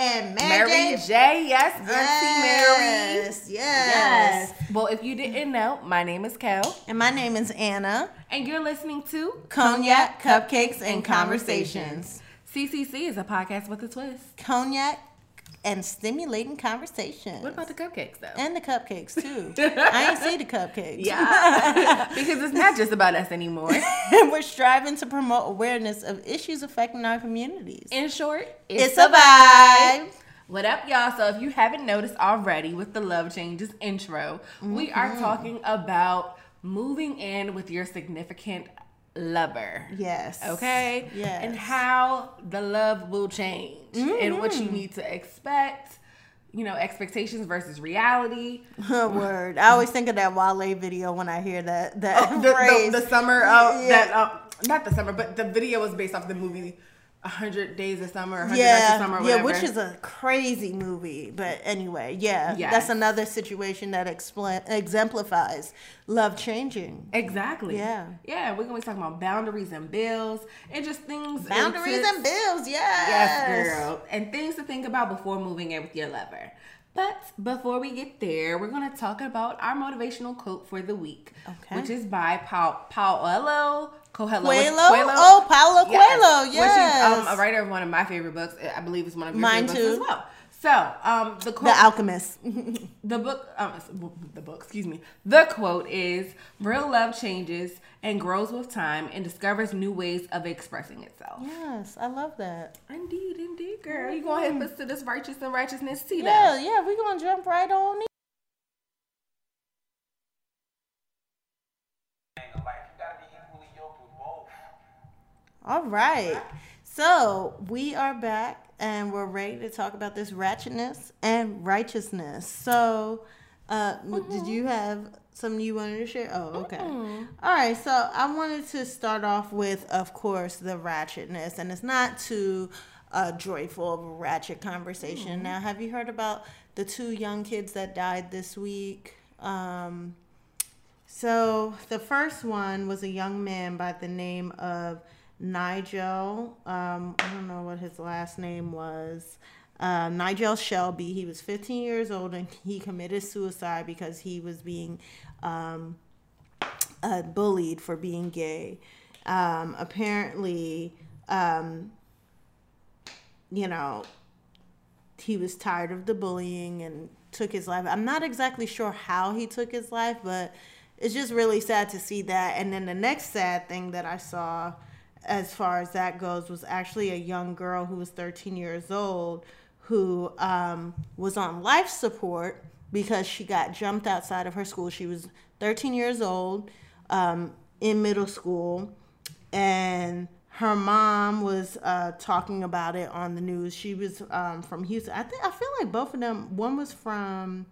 and Mary, Mary J. J. Yes, Auntie Mary. Yes, yes. Well, if you didn't know, my name is Kel, And my name is Anna. and you're listening to Cognac, Cupcakes, and Conversations. CCC is a podcast with a twist. Cognac and stimulating conversations. What about the cupcakes, though? and the cupcakes too. I ain't see the cupcakes. yeah, because it's not just about us anymore. We're striving to promote awareness of issues affecting our communities. In short, It's a vibe. What up, y'all? So, if you haven't noticed already with the Love Changes intro, we are Mm-hmm. talking about moving in with your significant lover. Yes. Okay? Yes. And how the love will change and what Mm-hmm. you need to expect. You know, expectations versus reality. Word. I always think of that Wale video when I hear that that Oh, The, phrase. the, the summer, uh, Yeah. that, uh, not the summer, but the video was based off the movie 100 Days of Summer, 100 Nights of yeah, Summer, yeah, which is a crazy movie. But anyway, yeah, Yes. that's another situation that expl- exemplifies love changing. Exactly. Yeah. Yeah, we're gonna be talking about boundaries and bills and just things. Boundaries tips- and bills, yes. Yes, girl. And things to think about before moving in with your lover. But before we get there, we're gonna talk about our motivational quote for the week, Okay. which is by Pa- Paulo Coelho. Coelho? Coelho? Oh, Paulo Coelho, Which yes. is um, a writer of one of my favorite books. I believe it's one of your Mine favorite books as well. So, um, the quote, The Alchemist. the book, um, the book, excuse me. The quote is: "Real love changes and grows with time and discovers new ways of expressing itself." yes, I love that. Indeed, indeed, girl. You gonna hit us to this righteous and righteousness tea Yeah, yeah, we're gonna jump right on in. All right. So we are back and we're ready to talk about this ratchetness and righteousness. So, uh, m- did you have something you wanted to share? Oh, okay. All right. So I wanted to start off with, of course, the ratchetness, and it's not too uh, joyful of a ratchet conversation. Now, have you heard about the two young kids that died this week? Um, so the first one was a young man by the name of Nigel. Um, I don't know what his last name was. Uh, Nigel Shelby. He was 15 years old and he committed suicide because he was being um, uh, bullied for being gay. Um, apparently, um, you know, he was tired of the bullying and took his life. I'm not exactly sure how he took his life, but it's just really sad to see that. And then the next sad thing that I saw, as far as that goes, was actually a young girl who was 13 years old who um, was on life support because she got jumped outside of her school. She was 13 years old um, in middle school and her mom was uh, talking about it on the news. She was um, from Houston. I think I feel like both of them. One was from,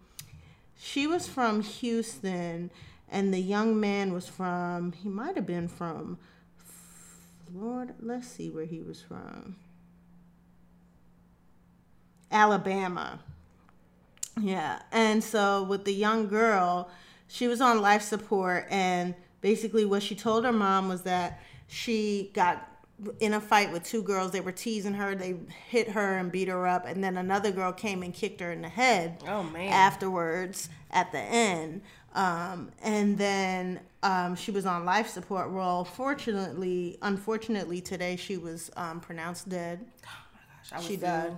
she was from Houston, and the young man was from. He might have been from Florida. Let's see where he was from. Alabama. Yeah. And so with the young girl, she was on life support and basically what she told her mom was that she got in a fight with two girls. They were teasing her. They hit her and beat her up and then another girl came and kicked her in the head Oh man. afterwards at the end. Um, and then um, she was on life support. Well, fortunately, unfortunately, today she was um, pronounced dead. Gosh, I would she died.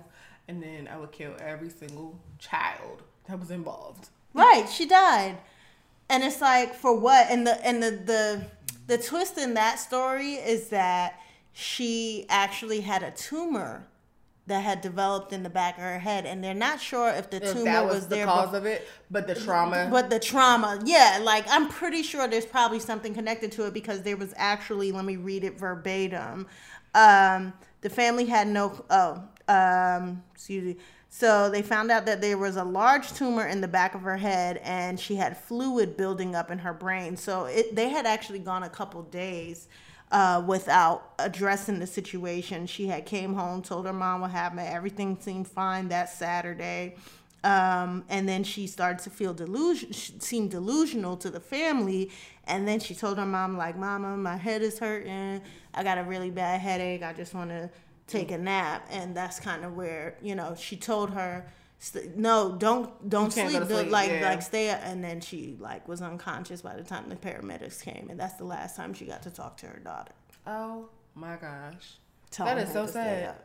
and then I would kill every single child that was involved. Right, she died. And it's like for what? And the and the the the twist in that story is that she actually had a tumor that had developed in the back of her head and they're not sure if the If tumor that was, was the there cause bef- of it, but the trauma. but the trauma, yeah, like I'm pretty sure there's probably something connected to it because there was actually, let me read it verbatim. Um, the family had no, oh, um, excuse me. So they found out that there was a large tumor in the back of her head and she had fluid building up in her brain. So it, they had actually gone a couple days uh, without addressing the situation. She had came home, told her mom what happened. Everything seemed fine that Saturday. Um, and then she started to feel delusion, seemed delusional to the family. And then she told her mom, like, "Mama, my head is hurting. I got a really bad headache. I just want to take a nap." And that's kind of where you know she told her, st- "No, don't don't You sleep. to Like yeah. like stay." Up. And then she like was unconscious by the time the paramedics came, and that's the last time she got to talk to her daughter. Oh my gosh. telling That is so sad. up.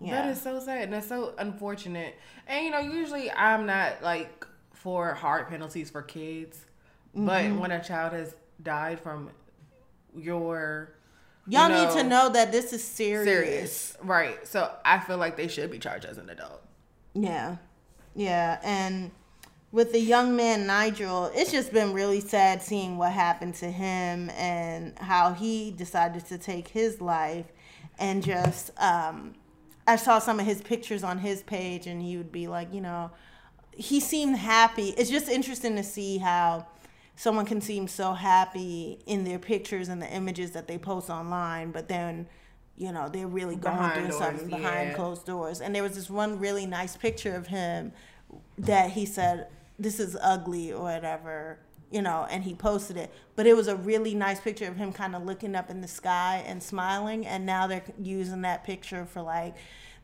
That is so sad and that's so unfortunate. And you know, usually I'm not like for hard penalties for kids, but Mm-hmm. when a child has died from your Y'all you need to know, know that this is serious. serious, right? So I feel like they should be charged as an adult. Yeah. Yeah. And with the young man Nigel, it's just been really sad seeing what happened to him and how he decided to take his life and just um I saw some of his pictures on his page and he would be like, you know, he seemed happy. It's just interesting to see how someone can seem so happy in their pictures and the images that they post online, but then, you know, they're really going Behind through doors, something behind yeah. closed doors. And there was this one really nice picture of him that he said, This is ugly or whatever, you know, and he posted it. But it was a really nice picture of him kind of looking up in the sky and smiling. And now they're using that picture for like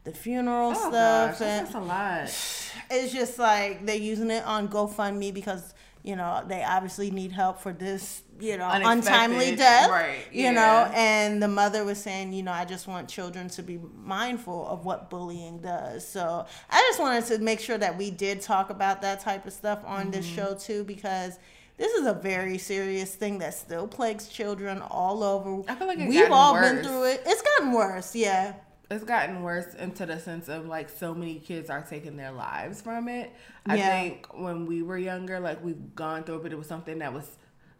the funeral Oh stuff. gosh, and that's a lot. it's just like they're using it on GoFundMe because you know they obviously need help for this you know Unexpected, untimely death right, you know and the mother was saying you know i just want children to be mindful of what bullying does. So i just wanted to make sure that we did talk about that type of stuff on this Mm-hmm. show too because this is a very serious thing that still plagues children all over. I feel like we've all been through it. It's gotten worse yeah it's gotten worse into the sense of like so many kids are taking their lives from it. I Yeah. think when we were younger, like we've gone through it, but it was something that was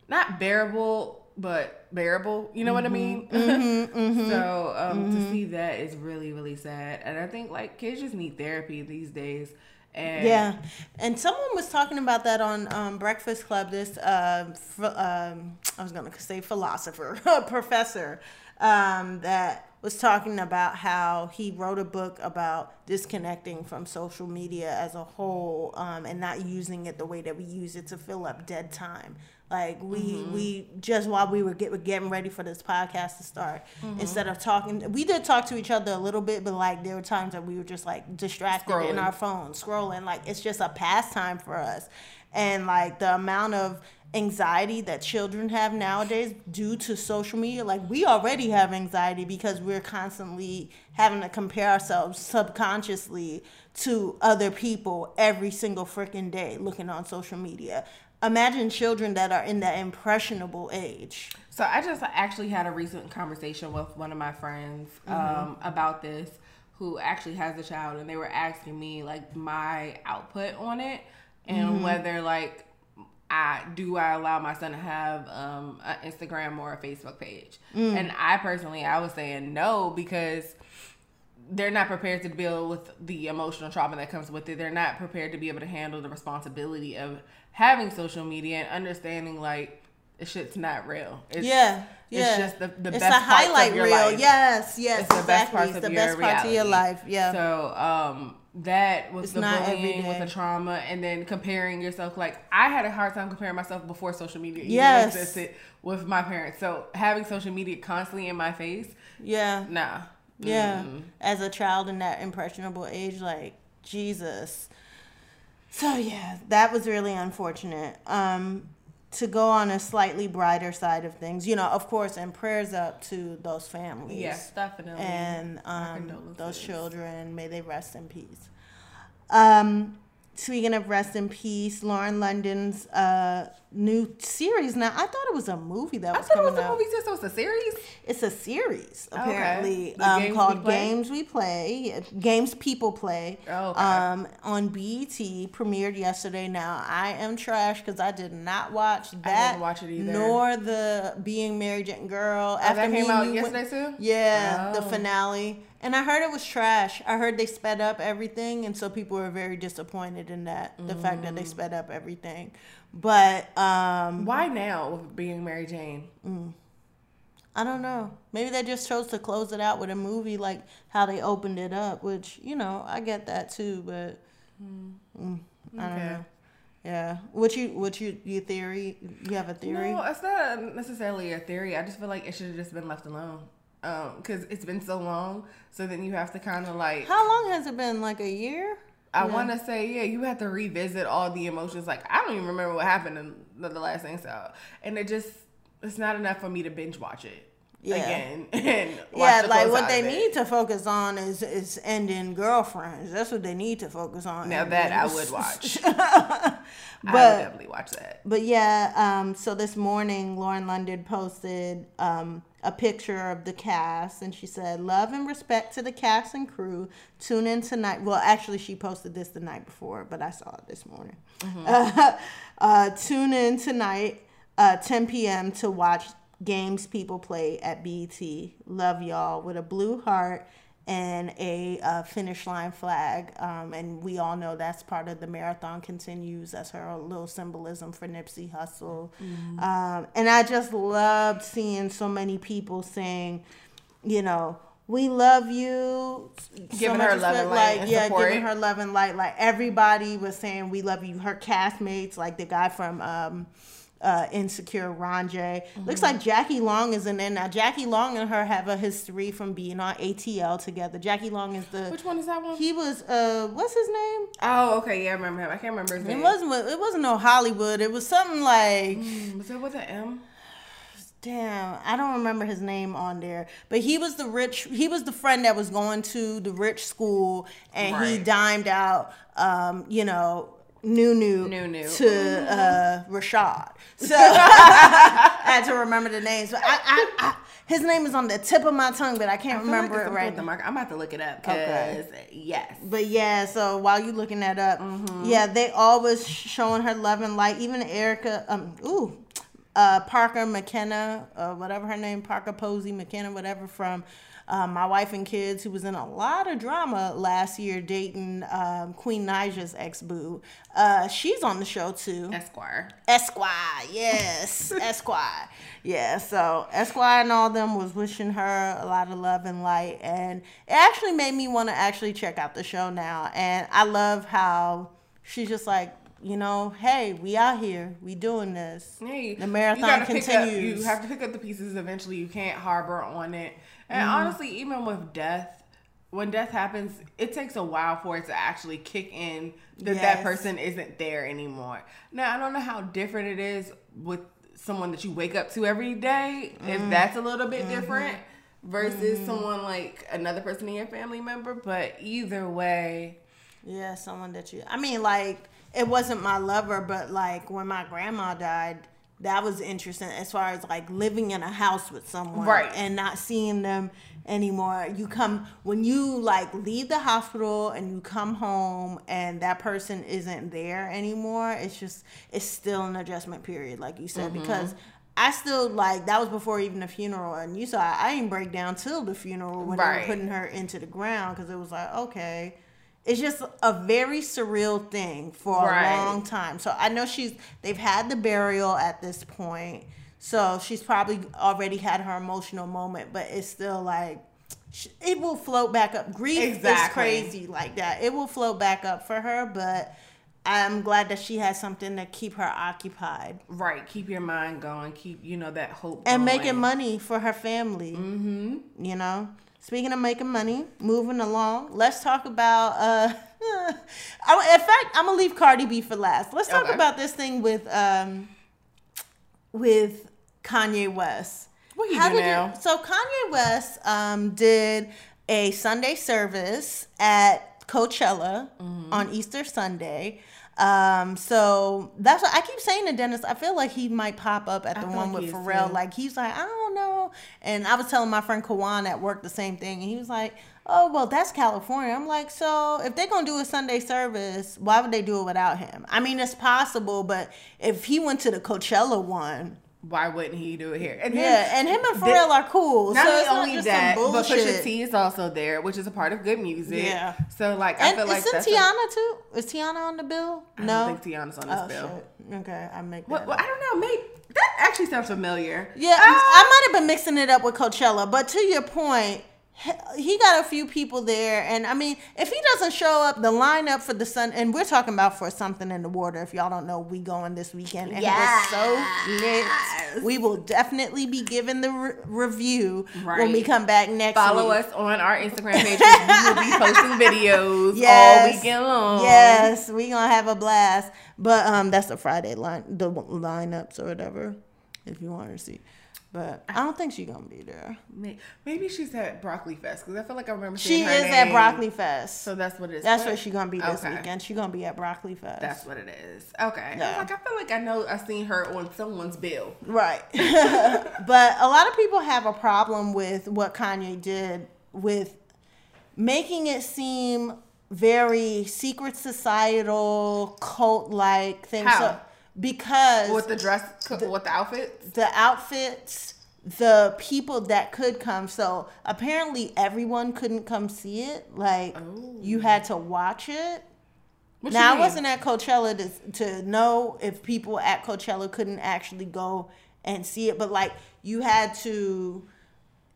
not bearable, but bearable. You know what I mean? so um, to see that is really, really sad. And I think like kids just need therapy these days. And Yeah, and someone was talking about that on um, Breakfast Club. This, uh, um, I was gonna say philosopher, professor, um, that was talking about how he wrote a book about disconnecting from social media as a whole um, and not using it the way that we use it to fill up dead time. Like we we just while we were get, were getting ready for this podcast to start, instead of talking, we did talk to each other a little bit, but like there were times that we were just like distracted in our phone, scrolling. Like it's just a pastime for us, and like the amount of anxiety that children have nowadays due to social media. Like we already have anxiety because we're constantly having to compare ourselves subconsciously to other people every single freaking day looking on social media. Imagine children that are in that impressionable age. So I just actually had a recent conversation with one of my friends um, about this, who actually has a child, and they were asking me like my output on it, and whether like I do I allow my son to have um, an Instagram or a Facebook page, and I personally I was saying no because they're not prepared to deal with the emotional trauma that comes with it. They're not prepared to be able to handle the responsibility of having social media and understanding like this shit's not real. It's, yeah yeah. It's just the, the it's best a highlight reel. life. yes yes It's the exactly best parts it's of the your best parts of your life yeah. So um that was It's the bullying with the trauma and then comparing yourself like I had a hard time comparing myself before social media Yes. existed with my parents. So having social media constantly in my face, yeah nah. Yeah. Mm-mm. As a child in that impressionable age, like Jesus. So yeah, that was really unfortunate. Um, to go on a slightly brighter side of things, you know, of course, and prayers up to those families. Yes, definitely. And um, those children, may they rest in peace. Um, speaking of rest in peace, Lauren London's uh, new series. Now, I thought it was a movie that was. coming I thought it was a out. movie too, so it's a series. It's a series apparently The um, Games called Play? Games We Play, Games People Play. Oh, okay. Um, on BET premiered yesterday. Now I am trash because I did not watch that. I didn't watch it either. Nor the Being Mary Jane Girl. Oh, that me came out you went- yesterday too. yeah, the Oh. finale. And I heard it was trash. I heard they sped up everything, and so people were very disappointed in that. The fact that Mm. they sped up everything. But um, Why now being Mary Jane? I don't know. Maybe they just chose to close it out with a movie like how they opened it up, which you know I get that too, but mm, I don't know. Yeah. What you what you your theory? You have a theory? No, it's not necessarily a theory. I just feel like it should have just been left alone. Um, because it's been so long. So then you have to kind of like. How long has it been? Like a year? I want to say, yeah, you have to revisit all the emotions. Like I don't even remember what happened in the, the last thing. So, and it just it's not enough for me to binge watch it Yeah. again. And Yeah, like what they need to focus on is is ending girlfriends. That's what they need to focus on. Now that I would watch. I would definitely watch that. But yeah, um, so this morning Lauren London posted um, a picture of the cast and she said, Love and respect to the cast and crew. Tune in tonight. Well, actually, she posted this the night before, but I saw it this morning. Uh, tune in tonight, uh, 10 p.m., to watch games people play at BET. Love y'all with a blue heart and a uh, finish line flag. Um, and we all know that's part of the marathon continues. That's her little symbolism for Nipsey Hussle. Um, and I just loved seeing so many people saying, you know, we love you. So Giving much her love and light like, yeah, support. giving her love and light. Like everybody was saying, we love you. Her castmates, like the guy from um, uh, Insecure, Ron J. Looks Mm-hmm. like Jackie Long is in there now. Jackie Long and her have a history from being on ATL together. Jackie Long is the Which one is that one? he was uh what's his name? oh, okay, yeah, I remember him. I can't remember his name. It wasn't it wasn't no Hollywood. It was something like Was it with an M? damn, I don't remember his name on there. But he was the rich he was the friend that was going to the rich school and he Right. dimed out um, you know, Nunu Nunu. to uh Rashad. So I had to remember the names. But I, I, I his name is on the tip of my tongue, but I can't I like remember it's it right the mark- I'm about to look it up because Okay. yes, But yeah, so while you looking that up, Mm-hmm. yeah, they always showing her love and light. Even Erica, um, ooh, uh, Parker McKenna, uh, whatever her name, Parker Posey McKenna, whatever from. Uh, my wife and kids, who was in a lot of drama last year, dating um, Queen Naija's ex boo. Uh, she's on the show too. Esquire. Esquire, yes, Esquire, yeah. So Esquire and all them was wishing her a lot of love and light, and it actually made me want to actually check out the show now. And I love how she's just like, you know, hey, we out here, we doing this. Hey, The marathon you gotta up- continues. you have to pick up the pieces eventually. You can't harbor on it. And Mm-hmm. honestly, even with death, when death happens, it takes a while for it to actually kick in that that person isn't there anymore. Now, I don't know how different it is with someone that you wake up to every day, Mm. if that's a little bit different Mm-hmm. versus someone like another person in your family member. But either way, Yeah, someone that you. I mean, like it wasn't my lover, but like when my grandma died, that was interesting as far as like living in a house with someone, Right. and not seeing them anymore. You come when you like leave the hospital and you come home, and that person isn't there anymore. It's just it's still an adjustment period, like you said, mm-hmm. because. I still like that was before even the funeral, and you saw I didn't break down till the funeral when they Right. were putting her into the ground because it was like okay, it's just a very surreal thing for Right. a long time. So I know she's they've had the burial at this point, so she's probably already had her emotional moment, but it's still like it will float back up. Grief is crazy like that. It will float back up for her, but I'm glad that she has something to keep her occupied right, keep your mind going, keep you know that hope and going. making money for her family. Mm-hmm. You know, speaking of making money, moving along, let's talk about. uh I, In fact, I'm gonna leave Cardi B for last. Let's talk Okay. about this thing with um with Kanye West. What he How do did now? It, so Kanye West um did a Sunday service at Coachella Mm-hmm. on Easter Sunday. Um, so that's what I keep saying to Dennis. I feel like he might pop up at the feel one with Pharrell. too. Like he's like, I don't know. And I was telling my friend Kawan at work the same thing, and he was like, Oh well, that's California. I'm like, so if they're gonna do a Sunday service, why would they do it without him? I mean, it's possible, but if he went to the Coachella one, Why wouldn't he do it here? And him- yeah, and him and Pharrell are cool. Not so it's only not that, but. Pusha T is also there, which is a part of good music. Yeah. So like, I and feel like that's a- Teyana too? Is Teyana on the bill? I no, don't think Teyana's on this oh, bill. shit. Okay, I make Well, that. well. I don't know. Maybe that actually sounds familiar. Yeah, Ah, I might have been mixing it up with Coachella, but to your point, he- got a few people there, and I mean, if he doesn't show up, the lineup for the sun, and we're talking about for something in the water. If y'all don't know, we going this weekend, and it's so lit. We will definitely be giving the re- review when we come back next. Week. Follow week. us on our Instagram page we will be posting videos all weekend long. Yes, we gonna have a blast. But um, that's the Friday line, the lineups or whatever, if you want to see. But I don't think she's gonna be there. Maybe she's at Broccoli Fest because I feel like I remember She is her at. Broccoli Fest. So that's what it is. That's But- where she's gonna be this Okay. weekend. She's gonna be at Broccoli Fest. That's what it is. Okay. Yeah. like, I feel like I know I seen her on someone's bill. right. but a lot of people have a problem with what Kanye did with making it seem very secret societal cult like thing. How? So because With the dress, with the outfits. the outfits, the people that could come. So apparently everyone couldn't come see it. Like oh. you had to watch it. What now I wasn't at Coachella to to know if people at Coachella couldn't actually go and see it, but like you had to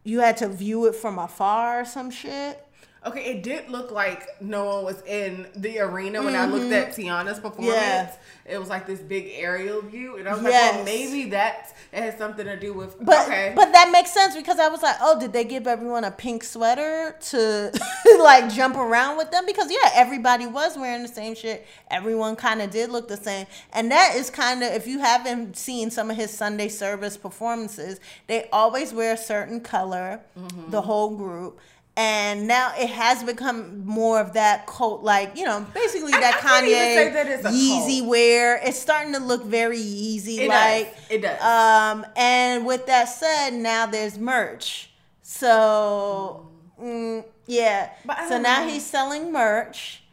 you had to view it from afar or some shit. Okay, it did look like no one was in the arena when I looked at Teyana's performance. Yeah. It was like this big aerial view, and I was like, Yes. well, maybe that it has something to do with. But okay, but that makes sense because I was like, oh, did they give everyone a pink sweater to like jump around with them? Because yeah, everybody was wearing the same shit. Everyone kind of did look the same, and that is kind of if you haven't seen some of his Sunday service performances, they always wear a certain color, Mm-hmm. the whole group. And now it has become more of that cult, like you know, basically I- that I Kanye that Yeezy cult. wear. It's starting to look very Yeezy like. It does. Um, and with that said, now there's merch. So, mm, yeah. So now know. he's selling merch,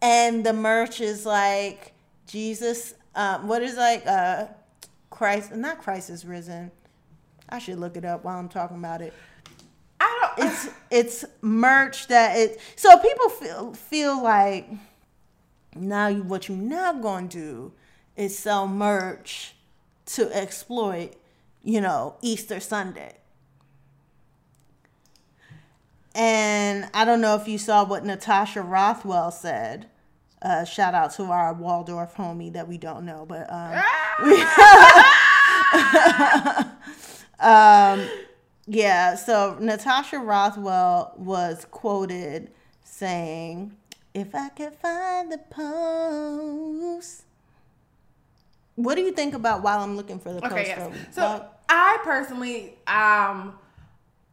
and the merch is like Jesus. Um, what is like uh, Christ? Not Christ is risen. I should look it up while I'm talking about it. It's it's merch that it. So people feel feel like now you what you're not gonna do is sell merch to exploit, you know, Easter Sunday. And I don't know if you saw what Natasha Rothwell said. Uh, shout out to our Waldorf homie that we don't know, but um, um, yeah. So Natasha Rothwell was quoted saying, "If I could find the post." What do you think about while I'm looking for the post? Okay, yes. So I personally, um,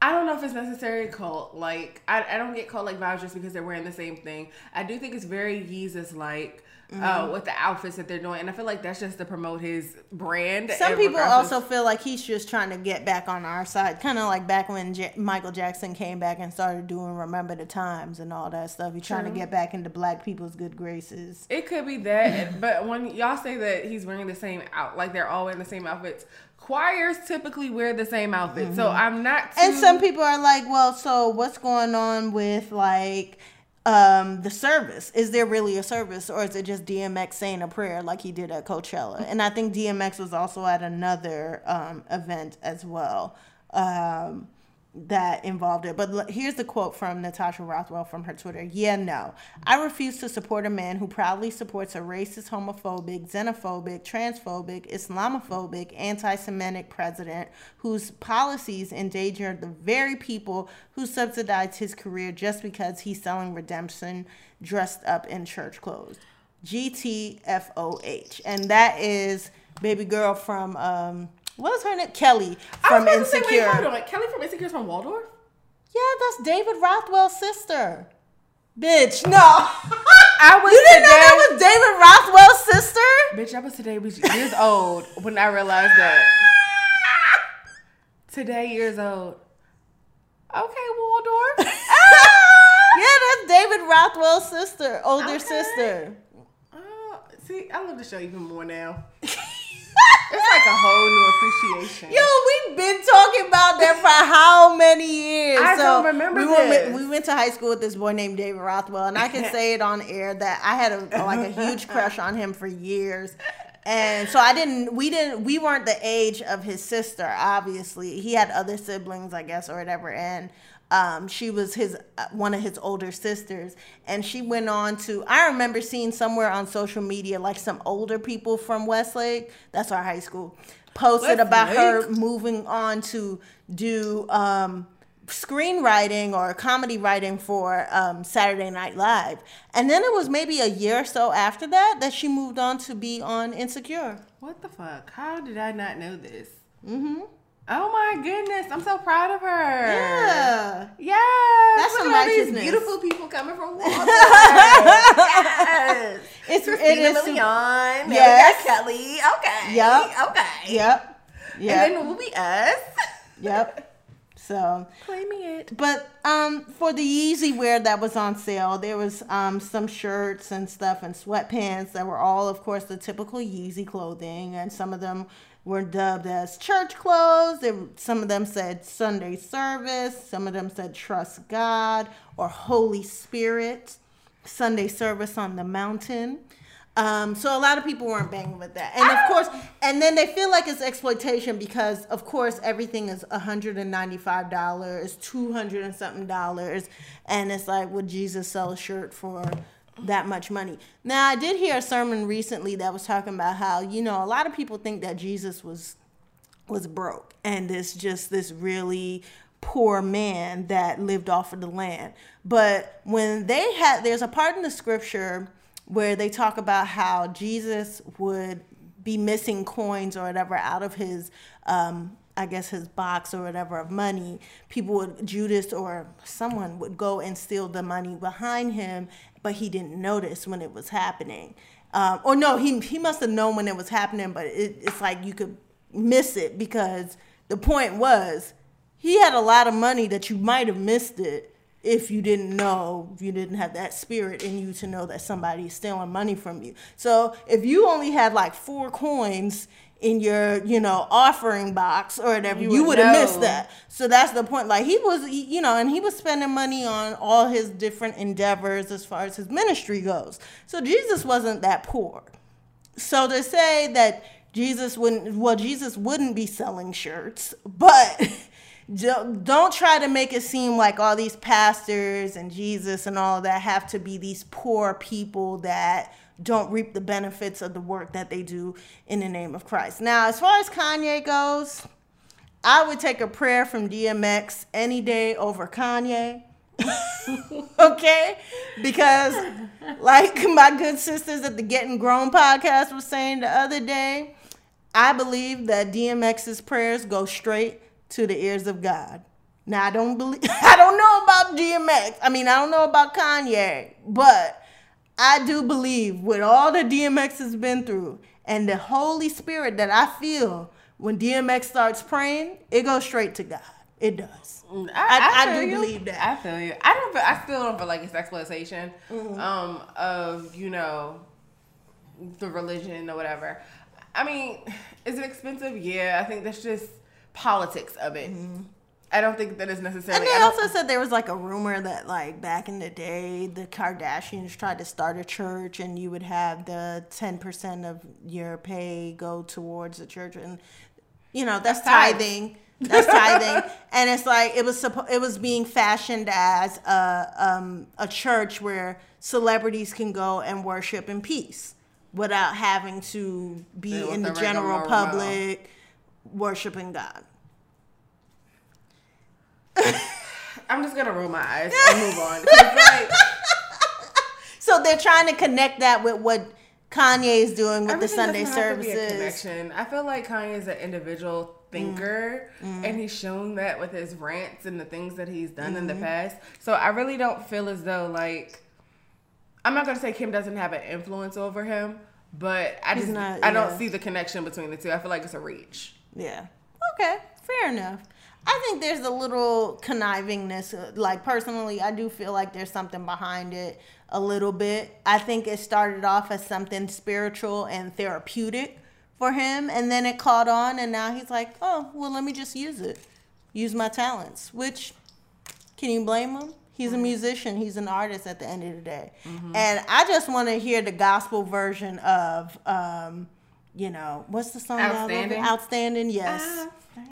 I don't know if it's necessary cult. Like, I, I don't get cult like vibes just because they're wearing the same thing. I do think it's very Yeezus like. Mm-hmm. Uh, with the outfits that they're doing, and I feel like that's just to promote his brand. Some people also feel like he's just trying to get back on our side, kind of like back when J- Michael Jackson came back and started doing "Remember the Times" and all that stuff. He's trying to get back into black people's good graces. It could be that, but when y'all say that he's wearing the same out, like they're all wearing the same outfits, choirs typically wear the same outfit. So I'm not. Too, Mm-hmm. And some people are like, well, so what's going on with like um the service? Is there really a service or is it just DMX saying a prayer like he did at Coachella? And I think DMX was also at another um event as well. Um that involved it. But here's the quote from Natasha Rothwell from her Twitter. Yeah, no. I refuse to support a man who proudly supports a racist, homophobic, xenophobic, transphobic, Islamophobic, anti Semitic president whose policies endanger the very people who subsidize his career just because he's selling redemption dressed up in church clothes. GTFOH. And that is baby girl from, um, what was her name? Kelly I from was about to say, Insecure. wait, hold on. Kelly from Insecure's from Waldorf. Yeah, that's David Rothwell's sister. Bitch, no. I was you didn't know that was David Rothwell's sister? Bitch, I was today was years old when I realized that. Today years old. Okay, Waldorf. yeah, that's David Rothwell's sister, older Okay. sister. Oh, see, I love the show even more now. Like a whole new appreciation. Yo, we've been talking about that for how many years? I don't remember we Went, we went to high school with this boy named David Rothwell, and I can say it on air that I had a like a huge crush on him for years. and so I didn't. We didn't. We weren't the age of his sister. Obviously, he had other siblings, I guess, or whatever. And um, she was his uh, one of his older sisters, and she went on to. I remember seeing somewhere on social media like some older people from Westlake. That's our high school. Posted about her moving on to do um, screenwriting or comedy writing for um, Saturday Night Live. And then it was maybe a year or so after that that she moved on to be on Insecure. What the fuck? How did I not know this? Mm-hmm. Oh my goodness! I'm so proud of her. Yeah. Yeah. That's Look some at all these righteousness. beautiful people coming from Walmart. yes. It's it Christina is super- Milian. Now Yes. Kelly. Okay. Yep. Okay. Yep. And Yep. then we'll be us. Yep. So Claiming it. But um, for the Yeezy wear that was on sale, there was um, some shirts and stuff and sweatpants that were all, of course, the typical Yeezy clothing, and some of them were dubbed as church clothes. There, some of them said Sunday service. Some of them said trust God or Holy Spirit. Sunday service on the mountain. Um, so a lot of people weren't banging with that, and of course, and then they feel like it's exploitation because, of course, everything is hundred and ninety-five dollars, two hundred and something dollars, and it's like, would Jesus sell a shirt for that much money? Now, I did hear a sermon recently that was talking about how you know a lot of people think that Jesus was was broke and this just this really poor man that lived off of the land. But when they had there's a part in the scripture where they talk about how Jesus would be missing coins or whatever out of his um I guess his box or whatever of money, people would Judas or someone would go and steal the money behind him, but he didn't notice when it was happening. Um, or no, he he must have known when it was happening, but it, it's like you could miss it because the point was he had a lot of money that you might have missed it if you didn't know you didn't have that spirit in you to know that somebody's stealing money from you so if you only had like four coins in your you know offering box or whatever You you, would have missed that. So that's the point. Like he was he- you know and he was spending money on all his different endeavors as far as his ministry goes. So jesus wasn't that poor. So to say that Jesus wouldn't, well, Jesus wouldn't be selling shirts, but don't don't try to make it seem like all these pastors and Jesus and all that have to be these poor people that don't reap the benefits of the work that they do in the name of Christ. Now, as far as Kanye goes, I would take a prayer from DMX any day over Kanye. okay? Because, like my good sisters at the Getting Grown podcast was saying the other day, I believe that DMX's prayers go straight to the ears of God. Now I don't believe I don't know about DMX. I mean, I don't know about Kanye, but I do believe with all that DMX has been through and the Holy Spirit that I feel when DMX starts praying, it goes straight to God. It does. I- I feel do you. believe that. I feel you. I don't. feel- I still don't feel like it's exploitation Mm-hmm. um, of you know the religion or whatever. I mean, is it expensive? Yeah, I think that's just politics of it. I don't think that is necessarily. And they also said there was like a rumor that like back in the day the Kardashians tried to start a church and you would have the ten percent of your pay go towards the church and you know that's tithing. That's tithing, and it's like it was suppo- it was being fashioned as a um, a church where celebrities can go and worship in peace without having to be in the general public worshiping God. I'm just gonna roll my eyes and move on. like, So they're trying to connect that with what Kanye is doing with the Sunday doesn't have to be a services. connection. I feel like Kanye is an individual thinker, Mm. and he's shown that with his rants and the things that he's done in the Mm-hmm. past. So I really don't feel as though like I'm not gonna say Kim doesn't have an influence over him, but I He's just not- I don't see the connection between the two. I feel like it's a reach. Yeah. Okay. Fair enough. I think there's a little connivingness. uh, Like personally, I do feel like there's something behind it a little bit. I think it started off as something spiritual and therapeutic for him, and then it caught on, and now he's like, oh, well, let me just use it, use my talents. Which can you blame him? He's a musician. He's an artist at the end of the day. And I just want to hear the gospel version of, um, you know, what's the song? Outstanding? Outstanding, yes.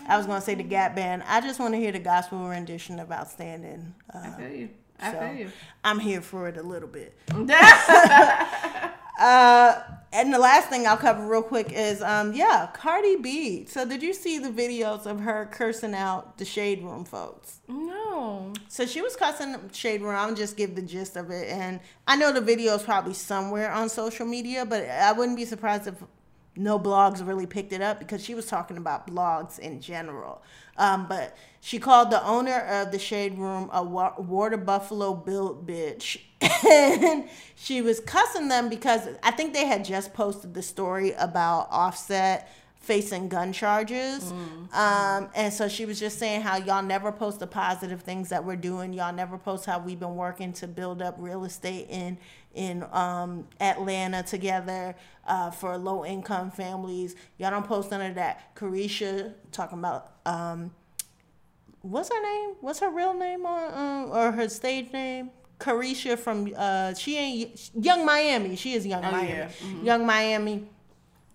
I was gonna say the Gap Band. I just want to hear the gospel rendition of Outstanding. Uh, I feel you. I so feel you. I'm here for it a little bit. Uh, and the last thing I'll cover real quick is, um, yeah, Cardi B. So did you see the videos of her cursing out the Shade Room folks? no. So she was cussing Shade Room. I'll just give the gist of it. And I know the video is probably somewhere on social media, but I wouldn't be surprised if no blogs really picked it up because she was talking about blogs in general. Um, but she called the owner of the Shade Room a wa- water buffalo built bitch. and she was cussing them because I think they had just posted the story about Offset facing gun charges. Um, and so she was just saying how y'all never post the positive things that we're doing. Y'all never post how we've been working to build up real estate in in um, Atlanta together uh, for low income families. Y'all don't post none of that. Caresha talking about um, what's her name? What's her real name on um, or her stage name? Caresha from uh, she ain't Yung Miami. She is Young Oh, Miami. yeah. Yung Miami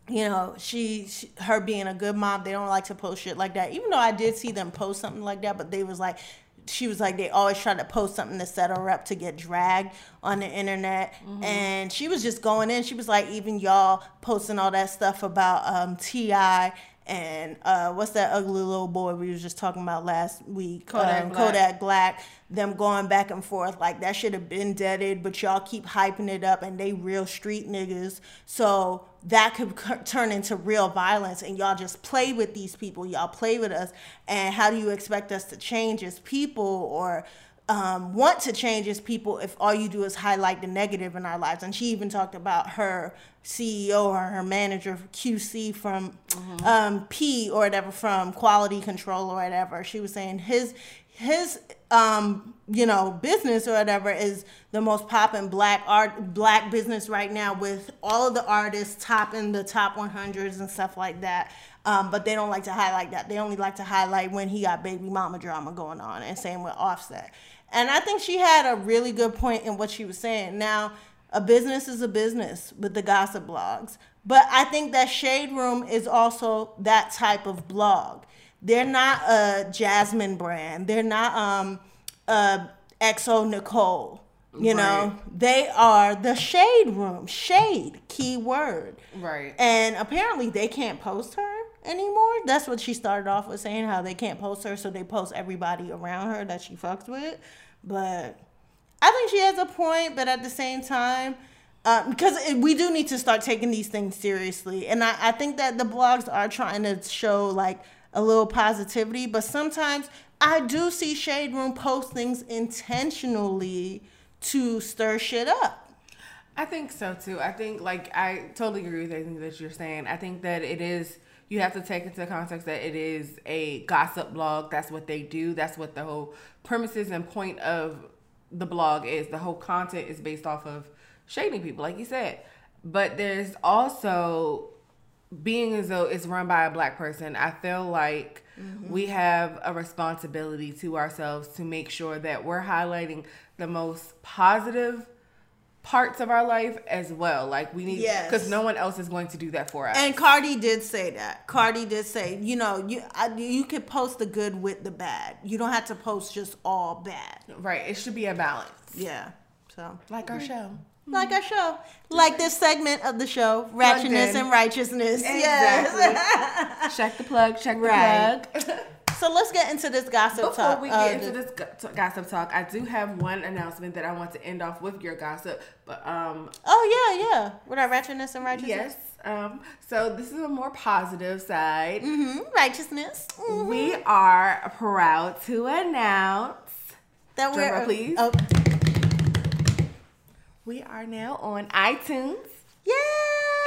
you know, she, she, her being a good mom, they don't like to post shit like that. Even though I did see them post something like that, but they was like, she was like, they always try to post something to set her up to get dragged on the internet. And she was just going in. She was like, even y'all posting all that stuff about um, T.I. and uh, what's that ugly little boy we was just talking about last week? Kodak um, Black. Kodak Black. Them going back and forth like that should have been deaded, but y'all keep hyping it up, and they real street niggas. So that could c- turn into real violence, and y'all just play with these people. Y'all play with us, and how do you expect us to change as people or? Um, want to change as people if all you do is highlight the negative in our lives. And she even talked about her CEO or her manager QC from um, P or whatever from quality control or whatever. She was saying his his um, you know business or whatever is the most popping black art black business right now with all of the artists topping the top 100s and stuff like that. Um, but they don't like to highlight that. They only like to highlight when he got baby mama drama going on, and same with Offset. And I think she had a really good point in what she was saying. Now, a business is a business with the gossip blogs, but I think that Shade Room is also that type of blog. They're not a Jasmine brand. They're not um uh XO Nicole. You know, they are the Shade Room. Shade, key word. Right. And apparently they can't post her anymore. That's what she started off with saying, how they can't post her, so they post everybody around her that she fucks with. But I think she has a point, but at the same time, um, because it, we do need to start taking these things seriously. And I, I think that the blogs are trying to show like a little positivity, but sometimes I do see Shade Room post things intentionally to stir shit up. I think so too. I think like I totally agree with everything that you're saying. I think that it is you have to take into context that it is a gossip blog. That's what they do. That's what the whole premises and point of the blog is. The whole content is based off of shading people, like you said. But there's also being as though it's run by a black person, I feel like mm-hmm. we have a responsibility to ourselves to make sure that we're highlighting the most positive parts of our life as well. Like we need, Yes. because no one else is going to do that for us. And Cardi did say that. Cardi did say, you know, you I, you could post the good with the bad. You don't have to post just all bad. right, it should be a balance, Yeah. So, like our show. like our show, hmm. like this segment of the show, ratchetness and righteousness. Yes. check the plug. Check the Right. plug. so let's get into this gossip Before talk. Before we Uh, get into this go- gossip talk, I do have one announcement that I want to end off with your gossip. But um, oh yeah, yeah. With our ratchetness and righteousness. yes, um, so this is a more positive side. Mm-hmm. Righteousness. Mhm. We are proud to announce that Drum roll, please. Oh, we are now on iTunes. yeah.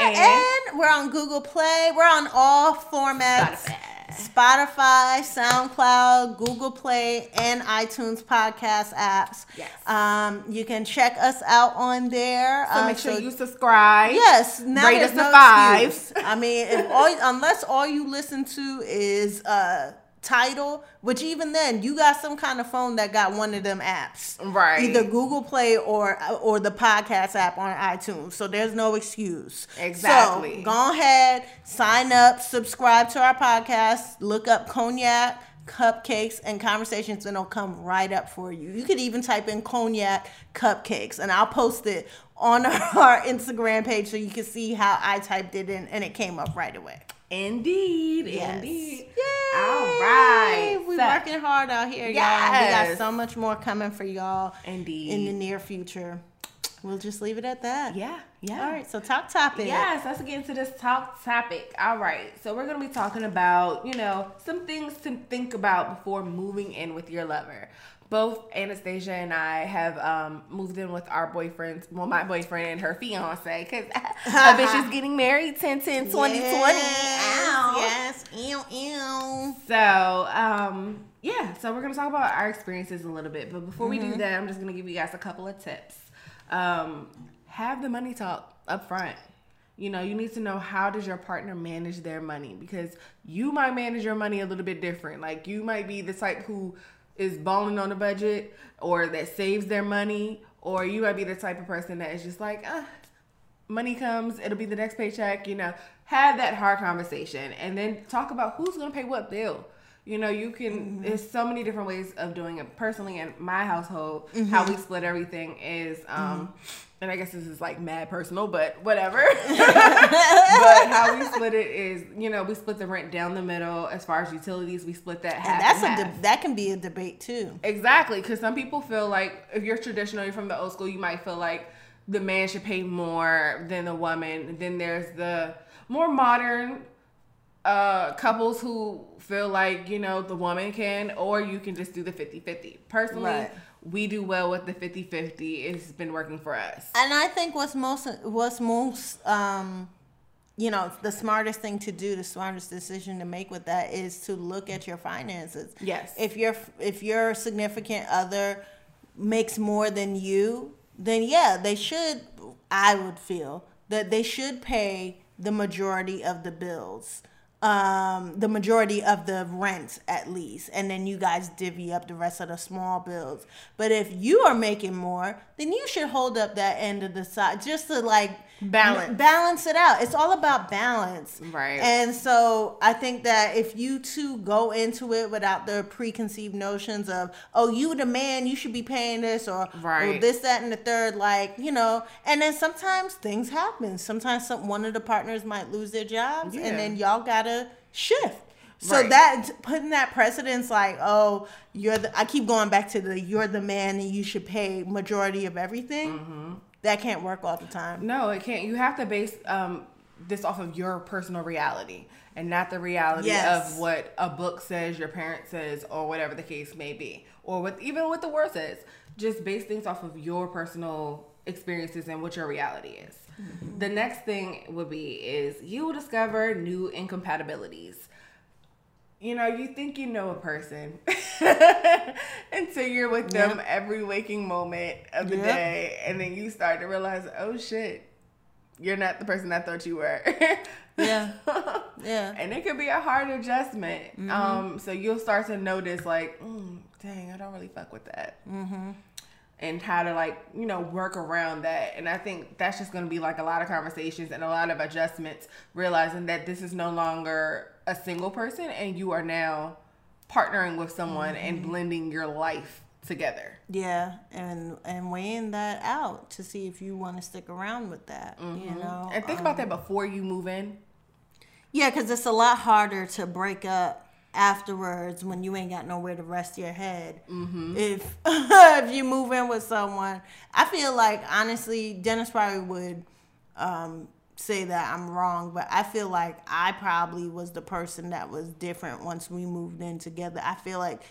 And- And, we're on Google Play. We're on all formats. Spotify. Spotify, SoundCloud, Google Play, and iTunes podcast apps. Yes. Um, you can check us out on there. So Um, make sure so- you subscribe. Yes, now Rate us no five. excuse. I mean, if all unless all you listen to is uh title, which even then you got some kind of phone that got one of them apps. Right. Either Google Play or or the podcast app on iTunes. So there's no excuse. Exactly. So go ahead, sign up, subscribe to our podcast, look up cognac cupcakes and conversations and it'll come right up for you. You could even type in cognac cupcakes and I'll post it on our Instagram page so you can see how I typed it in and it came up right away. Indeed, Yes. indeed. Yay! All right. We're So- working hard out here, y'all. We got so much more coming for y'all Indeed. in the near future. We'll just leave it at that. Yeah, yeah. All right, so talk topic. Yes, let's get into this talk topic. All right, so we're gonna be talking about, you know, some things to think about before moving in with your lover. Both Anastasia and I have um, moved in with our boyfriends, well, my boyfriend and her fiance, because a bitch is getting married 10 10 2020. Ow. Yes. Ew, ew. So, um, yeah, so we're gonna talk about our experiences a little bit. But before we do that, I'm just gonna give you guys a couple of tips. Um, have the money talk up front. You know, you need to know how does your partner manage their money because you might manage your money a little bit different. Like you might be the type who is balling on a budget or that saves their money, or you might be the type of person that is just like, ah, money comes, it'll be the next paycheck, you know, have that hard conversation and then talk about who's to pay what bill. You know, you can, mm-hmm. there's so many different ways of doing it. Personally, in my household, mm-hmm. how we split everything is, um, mm-hmm. and I guess this is like mad personal, but whatever. but how we split it is, you know, we split the rent down the middle. As far as utilities, we split that half. And that's and a half. de- that can be a debate too. Exactly, because some people feel like if you're traditional, you're from the old school, you might feel like the man should pay more than the woman. Then there's the more modern uh, couples who feel like, you know, the woman can, or you can just do the 50 50. Personally, Right. we do well with the 50 50. It's been working for us. And I think what's most what's most um you know the smartest thing to do, the smartest decision to make with that is to look at your finances. Yes. If your if your significant other makes more than you, then yeah, they should. I would feel that they should pay the majority of the bills um the majority of the rent at least. And then you guys divvy up the rest of the small bills. But if you are making more then you should hold up that end of the side just to like Balance. balance it out it's all about balance Right. and so i think that if you two go into it without the preconceived notions of oh you the man you should be paying this or, or this that and the third like you know and then sometimes things happen sometimes some, one of the partners might lose their jobs Yeah. and then y'all gotta shift so Right. that putting that precedence like oh you're the i keep going back to the you're the man and you should pay majority of everything Mm-hmm. that can't work all the time No, it can't. You have to base um, this off of your personal reality and not the reality Yes. of what a book says, your parent says, or whatever the case may be, or what even what the word says. Just base things off of your personal experiences and what your reality is. The next thing would be is you will discover new incompatibilities. You know, you think you know a person until you're with them Yep. every waking moment of the Yep. day, and then you start to realize, oh shit, you're not the person I thought you were. yeah yeah and it could be a hard adjustment. Mm-hmm. Um, so you'll start to notice, like, mm, dang, I don't really fuck with that. Mm-hmm. And how to like, you know, work around that. And I think that's just gonna be like a lot of conversations and a lot of adjustments, realizing that this is no longer a single person and you are now partnering with someone and Mm-hmm. blending your life together. Yeah, and and weighing that out to see if you want to stick around with that. You know, Mm-hmm. And think about that before you move in. yeah, because it's a lot harder to break up afterwards when you ain't got nowhere to rest your head. Mm-hmm. If if you move in with someone, I feel like honestly, Dennis probably would um, say that I'm wrong, but I feel like I probably was the person that was different once we moved in together. I feel like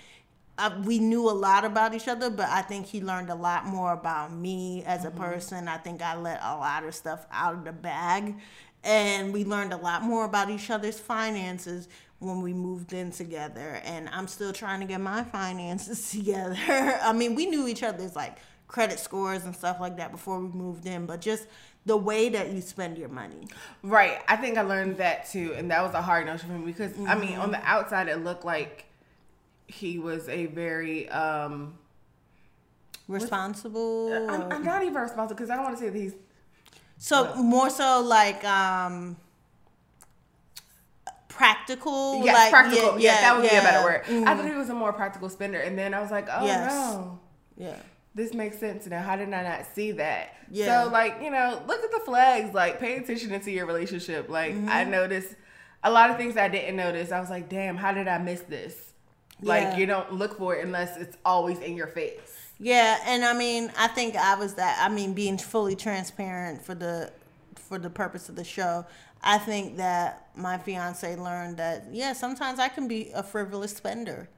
uh, we knew a lot about each other, but I think he learned a lot more about me as a person. I think I let a lot of stuff out of the bag, and we learned a lot more about each other's finances when we moved in together. And I'm still trying to get my finances together. I mean, we knew each other's like credit scores and stuff like that before we moved in, but just the way that you spend your money. Right. I think I learned that too, and that was a hard notion for me because I mean, Mm-hmm. on the outside, it looked like he was a very um Responsible. I'm, I'm not even responsible because I don't want to say that he's so more so like um practical. yes, like, practical. Yeah, that would be a better yeah. word. I Mhm. thought he was a more practical spender, and then I was like, oh Yes. no, Yeah. This makes sense now. How did I not see that? Yeah. So like you know, look at the flags. Like pay attention into your relationship. Like Mm-hmm. I noticed a lot of things I didn't notice. I was like, damn, how did I miss this? Like you don't look for it unless it's always in your face. Yeah, and I mean, I think I was that. I mean, being fully transparent for the for the purpose of the show. I think that my fiance learned that yeah, sometimes I can be a frivolous spender,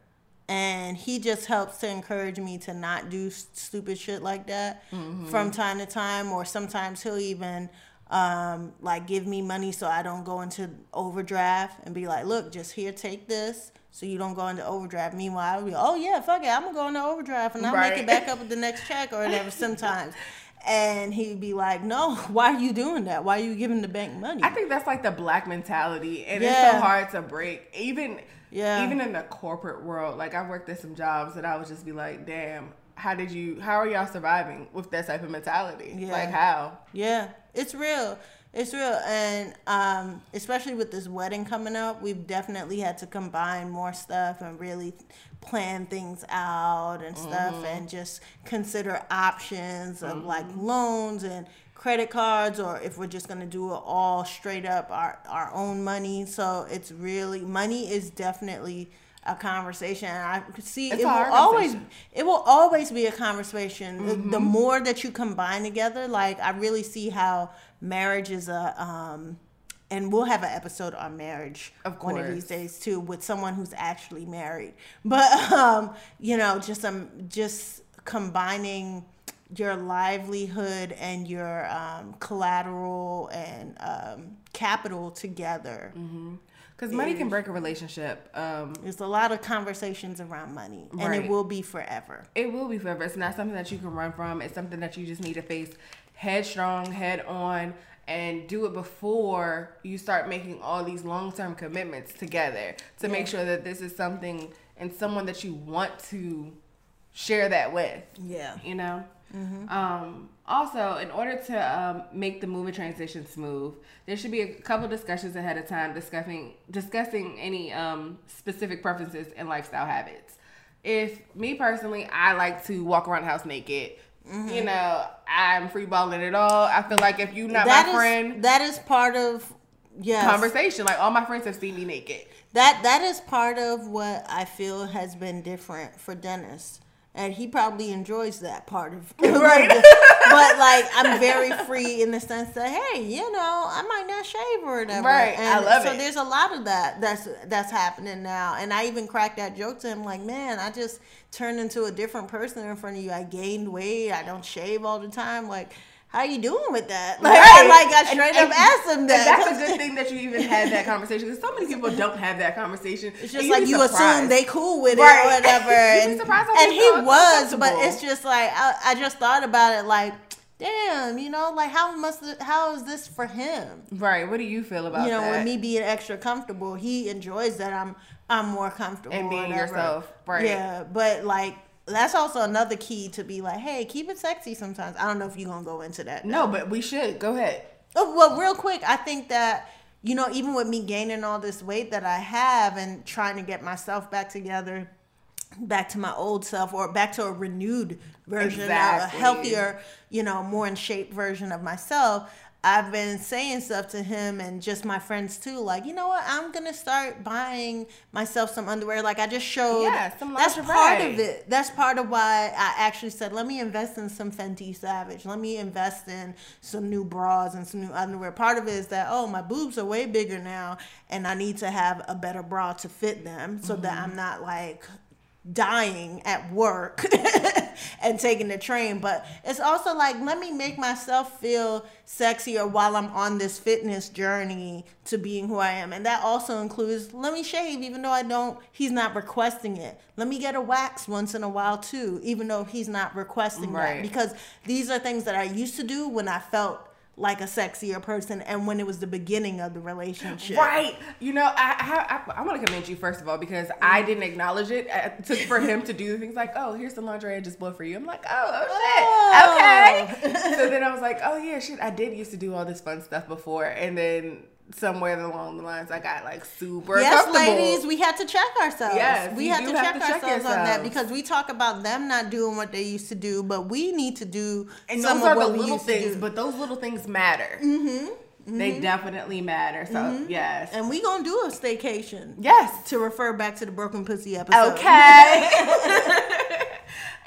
and he just helps to encourage me to not do stupid shit like that from time to time. Or sometimes he'll even um, like give me money so I don't go into overdraft and be like, look, just here, take this. So you don't go into overdraft. Meanwhile, I'll be, oh yeah, fuck it, I'm gonna go into overdraft and I'll make it back up with the next check or whatever. Sometimes, and he'd be like, no, why are you doing that? Why are you giving the bank money? I think that's like the black mentality, and it's so hard to break. Even Yeah. even in the corporate world, like I've worked at some jobs that I would just be like, damn. How did you? How are y'all surviving with that type of mentality? Yeah. Like how? Yeah, it's real. It's real, and um, especially with this wedding coming up, we've definitely had to combine more stuff and really plan things out and stuff, Mm-hmm. and just consider options of like Mm-hmm. loans and credit cards, or if we're just gonna do it all straight up our our own money. So it's really money is definitely a conversation. And I could see It's it will always it will always be a conversation. The- The Mm-hmm. more that you combine together, like I really see how marriage is a um and we'll have an episode on marriage Of one of these days too with someone who's actually married. But um you know, just um just combining your livelihood and your um, collateral and um, capital together. Because money can break a relationship. Um, There's a lot of conversations around money, and it will be forever. it will be forever. It's not something that you can run from. It's something that you just need to face headstrong, head on, and do it before you start making all these long term commitments together to make sure that this is something and someone that you want to share that with. Yeah. You know? Um, also, in order to um, make the moving transition smooth, there should be a couple discussions ahead of time discussing discussing any um, specific preferences and lifestyle habits. If me personally, I like to walk around the house naked. You know, I'm free balling it all. I feel like if you're not That my is- friend, that is part of yes. conversation. Like all my friends have seen me naked. That that is part of what I feel has been different for Dennis. And he probably enjoys that part of Right. but like I'm very free in the sense that hey, you know, I might not shave or whatever. Right. I And love so it. there's a lot of that that's that's happening now. And I even cracked that joke to him like, man, I just turned into a different person in front of you. I gained weight. I don't shave all the time. Like, how you doing with that? Like, I Right. like I straight and- up asked him that. that's a good thing that you even had that conversation because so many people don't have that conversation. It's just like you assume they cool with it or whatever. And surprised and he was, but it's just like I, I just thought about it like, damn, you know, like how must how is this for him? Right. What do you feel about you know, that? with me being extra comfortable, he enjoys that I'm I'm more comfortable And being yourself, right. Yeah, but like that's also another key to be like, hey, keep it sexy sometimes. I don't know if you're gonna go into that. No, but we should. Go ahead. Oh, well, real quick, I think that you know, even with me gaining all this weight that I have and trying to get myself back together, back to my old self or back to a renewed version, Exactly. a healthier, you know, more in shape version of myself. I've been saying stuff to him and just my friends too, like, you know what, I'm gonna start buying myself some underwear. Like I just showed Yeah, some that's part of it. That's part of why I actually said, let me invest in some Fenty Savage. Let me invest in some new bras and some new underwear. Part of it is that, oh, my boobs are way bigger now and I need to have a better bra to fit them so that Mm-hmm. I'm not like dying at work and taking the train but it's also like let me make myself feel sexier while i'm on this fitness journey to being who i am. And that also includes let me shave even though i don't he's not requesting it. Let me get a wax once in a while too even though he's not requesting Right. that because these are things that i used to do when i felt like a sexier person and when it was the beginning of the relationship. Right. You know, I I, I, I want to commend you first of all because I didn't acknowledge it. Uh, it took for him to do things like, oh, here's the lingerie I just bought for you. I'm like, oh, oh shit. Oh. Okay. so then I was like, oh yeah, shit. I did used to do all this fun stuff before, and then somewhere along the lines, I got like super Yes, ladies, we had to check ourselves. Yes, we had to check to check ourselves on that because we talk about them not doing what they used to do, but we need to do And some those of are the what we little used to things, but those little things matter. Mm-hmm. They definitely matter. So yes, and we gonna do a staycation. yes. To refer back to the broken pussy episode. Okay.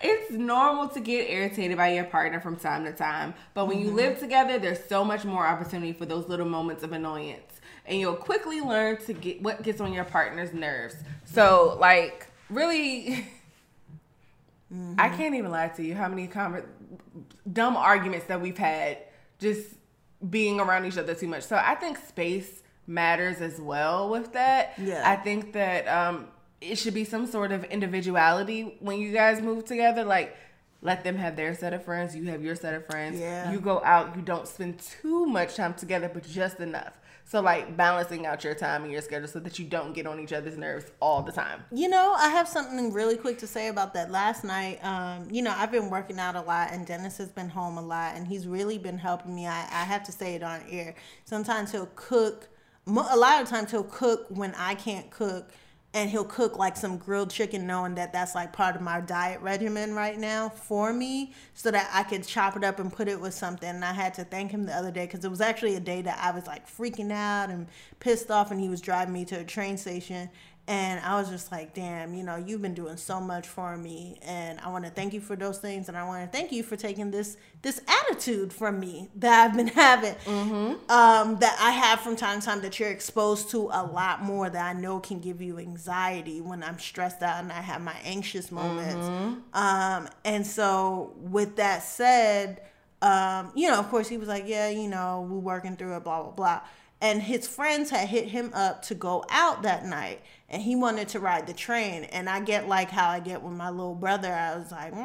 it's normal to get irritated by your partner from time to time, but when you live together, there's so much more opportunity for those little moments of annoyance, and you'll quickly learn to get what gets on your partner's nerves. So, like, really. I can't even lie to you how many conver- dumb arguments that we've had just being around each other too much. So I think space matters as well with that. Yeah. I think that um, it should be some sort of individuality when you guys move together. Like, let them have their set of friends. You have your set of friends. Yeah. You go out. You don't spend too much time together, but just enough. So like balancing out your time and your schedule so that you don't get on each other's nerves all the time. You know, I have something really quick to say about that. Last night, um, you know, I've been working out a lot, and Dennis has been home a lot, and he's really been helping me. I, I have to say it on air. Sometimes he'll cook. A lot of times he'll cook when I can't cook, and he'll cook like some grilled chicken, knowing that that's like part of my diet regimen right now for me, so that I could chop it up and put it with something. And I had to thank him the other day because it was actually a day that I was like freaking out and pissed off, and he was driving me to a train station. And I was just like, damn, you know, you've been doing so much for me, and I want to thank you for those things, and I want to thank you for taking this this attitude from me that I've been having, um, that I have from time to time that you're exposed to a lot more that I know can give you anxiety when I'm stressed out and I have my anxious moments. Um, and so, with that said, um, you know, of course, he was like, yeah, you know, we're working through it, blah blah blah. And his friends had hit him up to go out that night and he wanted to ride the train. And i get like how i get with my little brother. I was like mm,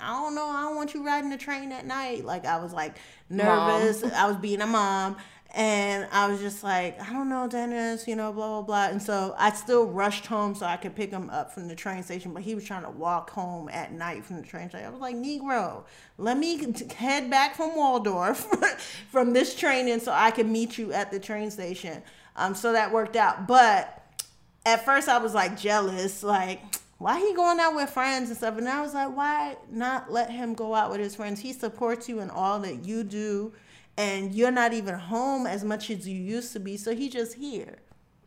i don't know. I don't want you riding the train at night. Like i was like nervous. I was being a mom. And i was just like i don't know dennis you know blah blah blah. And so i still rushed home so i could pick him up from the train station but he was trying to walk home at night from the train station. I was like negro let me head back from waldorf from this training so i can meet you at the train station. Um, so that worked out. But at first I was like jealous, like why he going out with friends and stuff. And I was like, why not let him go out with his friends? He supports you in all that you do, and you're not even home as much as you used to be. So he just here.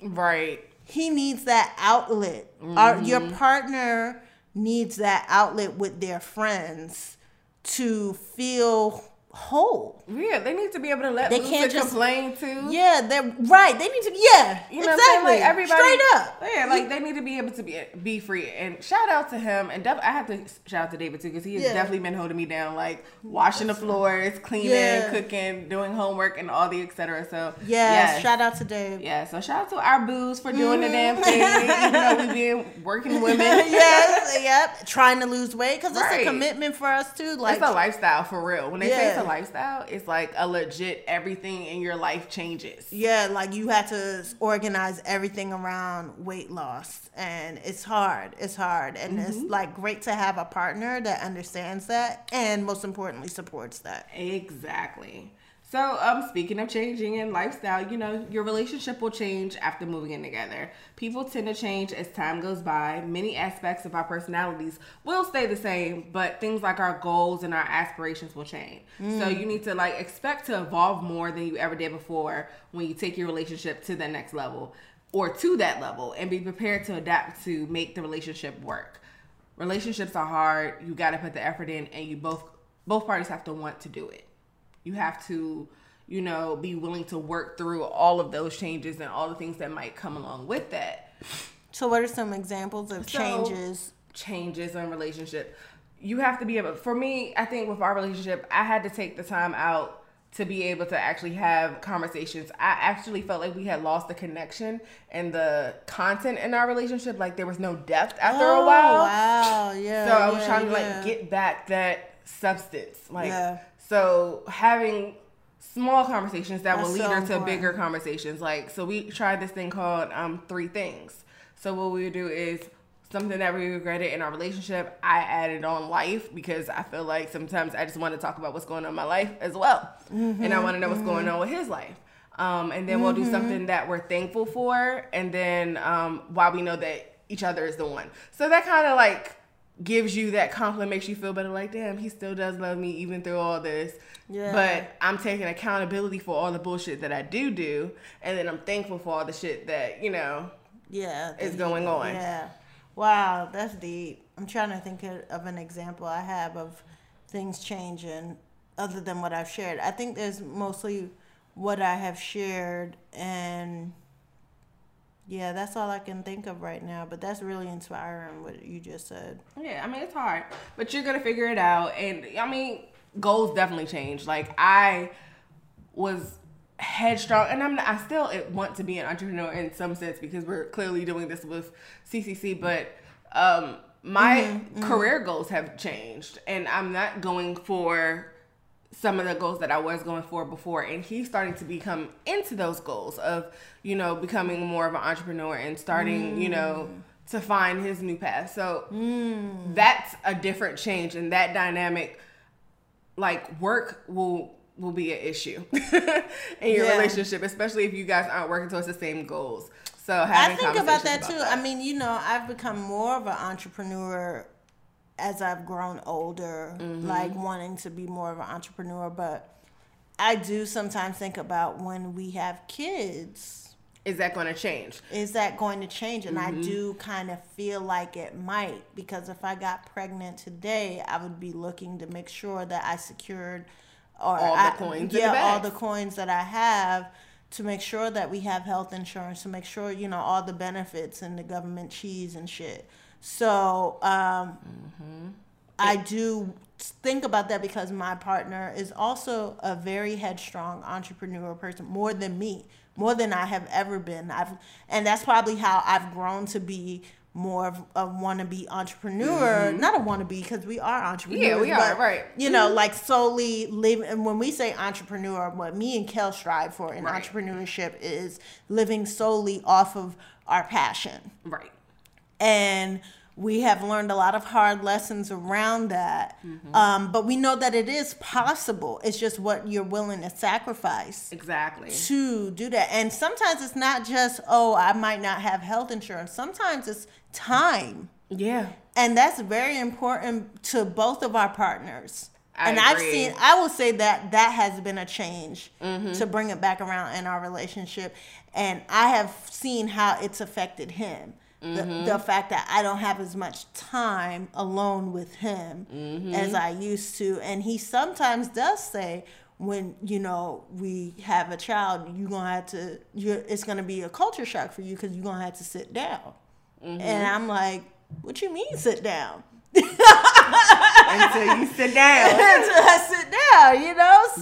Right. He needs that outlet. Our, mm-hmm. your partner needs that outlet with their friends to feel whole. Yeah, they need to be able to let They can't just- complain too. Yeah, they're right. They need to. Yeah, You know exactly. Like everybody straight up. Yeah, like they need to be able to be be free. And shout out to him. And def- I have to shout out to David too because he has Yeah. definitely been holding me down, like washing the floors, cleaning, Yeah. cooking, doing homework, and all the etc. So Yes, yes. shout out to Dave. yeah, so shout out to our booze for doing the damn thing. Mm-hmm. Even though we being working women. yes, yep. Trying to lose weight because it's a commitment for us too. Like, it's a lifestyle for real. When they say it's Yeah. a lifestyle, it's like a legit everything in your life changes. yeah, like you had to organize everything around weight loss, and it's hard. It's hard, and it's Mm-hmm. like great to have a partner that understands that, and most importantly, supports that. Exactly. So, um, speaking of changing in lifestyle, you know, your relationship will change after moving in together. People tend to change as time goes by. Many aspects of our personalities will stay the same, but things like our goals and our aspirations will change. So you need to like expect to evolve more than you ever did before when you take your relationship to the next level or to that level and be prepared to adapt to make the relationship work. Relationships are hard. You got to put the effort in and you both both parties have to want to do it you have to you know be willing to work through all of those changes and all the things that might come along with that So, what are some examples of So- changes? changes in relationship you have to be able for me i think with our relationship i had to take the time out to be able to actually have conversations i actually felt like we had lost the connection and the content in our relationship like there was no depth after a Oh, while wow, yeah. so I was yeah, trying to yeah. like get back that substance. Like Yeah. So having small conversations that will lead so her to important. bigger conversations. Like, so we tried this thing called um, Three Things. So what we would do is something that we regretted in our relationship. I added on life because I feel like sometimes I just want to talk about what's going on in my life as well, and I want to know what's going on with his life. Um, and then we'll do something that we're thankful for, and then um, why we know that each other is the one. So that kind of like gives you that compliment, makes you feel better. Like, damn, he still does love me even through all this. Yeah. But I'm taking accountability for all the bullshit that I do do, and then I'm thankful for all the shit that you know Yeah. is going on. Yeah. Wow, that's deep. I'm trying to think of of an example I have of things changing other than what I've shared. I think there's mostly what I have shared and yeah, that's all I can think of right now, but that's really inspiring what you just said. Yeah, I mean it's hard, but you're gonna figure it out. And I mean, goals definitely change. Like I was headstrong, and I'm I still want to be an entrepreneur in some sense because we're clearly doing this with CCC. But um, my career goals have changed, and I'm not going for some of the goals that I was going for before. And he's starting to become into those goals of, you know, becoming more of an entrepreneur and starting, you know, mm. to find his new path. So mm. that's a different change and that dynamic like work will will be an issue in your Yeah. relationship, especially if you guys aren't working towards the same goals. So I think about that conversations too. I mean, you know, I've become more of an entrepreneur as I've grown older, Mm-hmm. like wanting to be more of an entrepreneur. But I do sometimes think about when we have kids, is that going to change? is that going to change? And Mm-hmm. I do kind of feel like it might because if I got pregnant today, I would be looking to make sure that I secured or All the I- coins in the yeah, all the coins that I have to make sure that we have health insurance, to make sure you know all the benefits and the government cheese and shit. So um, I do think about that because my partner is also a very headstrong entrepreneurial person, more than me, more than I have ever been. I've and that's probably how I've grown to be more of a wannabe entrepreneur, not a wannabe because we are entrepreneurs. Mm-hmm. Yeah, we are, but, right. You know, like solely living. And when we say entrepreneur, what me and Kel strive for in Right. entrepreneurship is living solely off of our passion Right. And we have learned a lot of hard lessons around that. Um, but we know that it is possible. It's just what you're willing to sacrifice Exactly. to do that. And sometimes it's not just, oh, I might not have health insurance. Sometimes it's time. Yeah. And that's very important to both of our partners. I and I've seen, I will say that that has been a change Mm-hmm. to bring it back around in our relationship. And I have seen how it's affected him. Mm-hmm. The, the fact that I don't have as much time alone with him Mm-hmm. as I used to. And he sometimes does say, when you know we have a child, you're gonna have to. You're, it's gonna be a culture shock for you because you're gonna have to sit down. Mm-hmm. And I'm like, what you mean sit down? Until you sit down. Until I sit down, you know? So,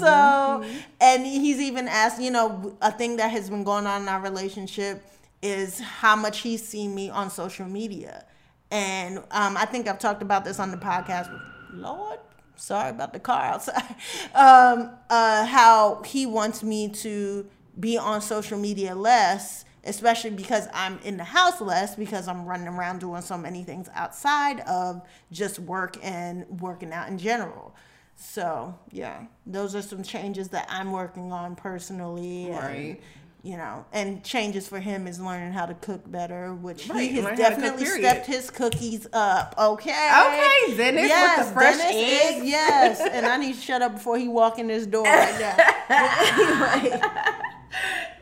Mm-hmm. and he's even asked, you know, a thing that has been going on in our relationship is how much he's seen me on social media. And um, I think I've talked about this on the podcast. Lord, sorry about the car outside. Um, uh, how he wants me to be on social media less, especially because I'm in the house less because I'm running around doing so many things outside of just work and working out in general. So yeah, those are some changes that I'm working on personally. and, Right. You know, and changes for him is learning how to cook better, which Right, he has to cook, definitely stepped his cookies up. Okay. Okay, Dennis with yes, the fresh Dennis eggs. is yes, and I need to shut up before he walk in this door right now. Anyway,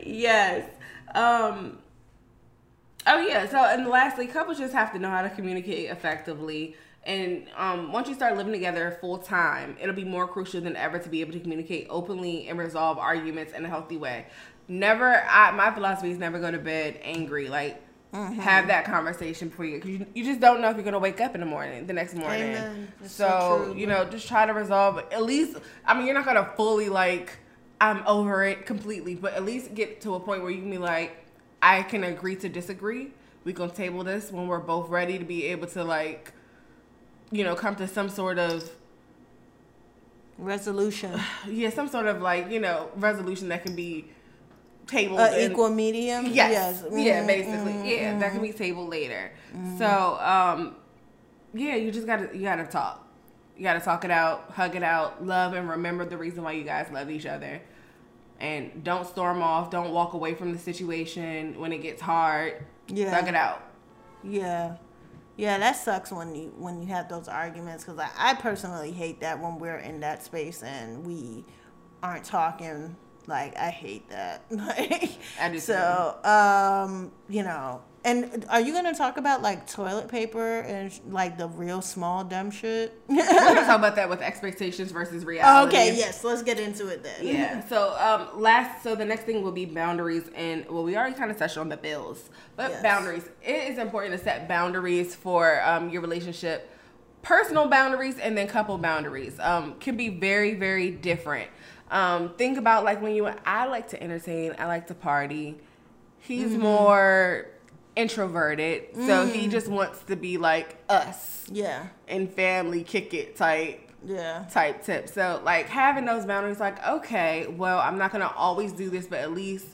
yes. Um Oh yeah. So and lastly, couples just have to know how to communicate effectively. And um, once you start living together full time, it'll be more crucial than ever to be able to communicate openly and resolve arguments in a healthy way. Never, I, my philosophy is never go to bed angry. Like, have that conversation before you, cause you, you just don't know if you're gonna wake up in the morning, the next morning. So, so you know, just try to resolve. At least, I mean, you're not gonna fully like, I'm over it completely, but at least get to a point where you can be like, I can agree to disagree. We can table this when we're both ready to be able to like, you know, come to some sort of Resolution. yeah, some sort of like you know resolution that can be tabled. Uh, equal medium. Yes. Yeah, Mhm, basically. mhm, yeah, that can be tabled later. So, um, yeah, you just gotta you gotta talk. You gotta talk it out, hug it out, love and remember the reason why you guys love each other. And don't storm off. Don't walk away from the situation when it gets hard. Yeah. Thug it out. Yeah. Yeah, that sucks when you when you have those arguments because I, I personally hate that when we're in that space and we aren't talking. Like I hate that. Like I do so, um, you know. And are you gonna talk about like toilet paper and like the real small dumb shit? We're gonna talk about that with expectations versus reality. okay, yes, let's get into it then. Yeah. So um last so the next thing will be boundaries and well we already kind of touched on the bills. But Yes. boundaries. It is important to set boundaries for um your relationship. Personal boundaries and then couple boundaries um can be very very different. Um think about like when you I like to entertain, I like to party. He's Mm-hmm. more introverted, so Mm. he just wants to be like us Yeah. and family kick it type Yeah. type tip. So like having those boundaries, like okay, well I'm not gonna always do this, but at least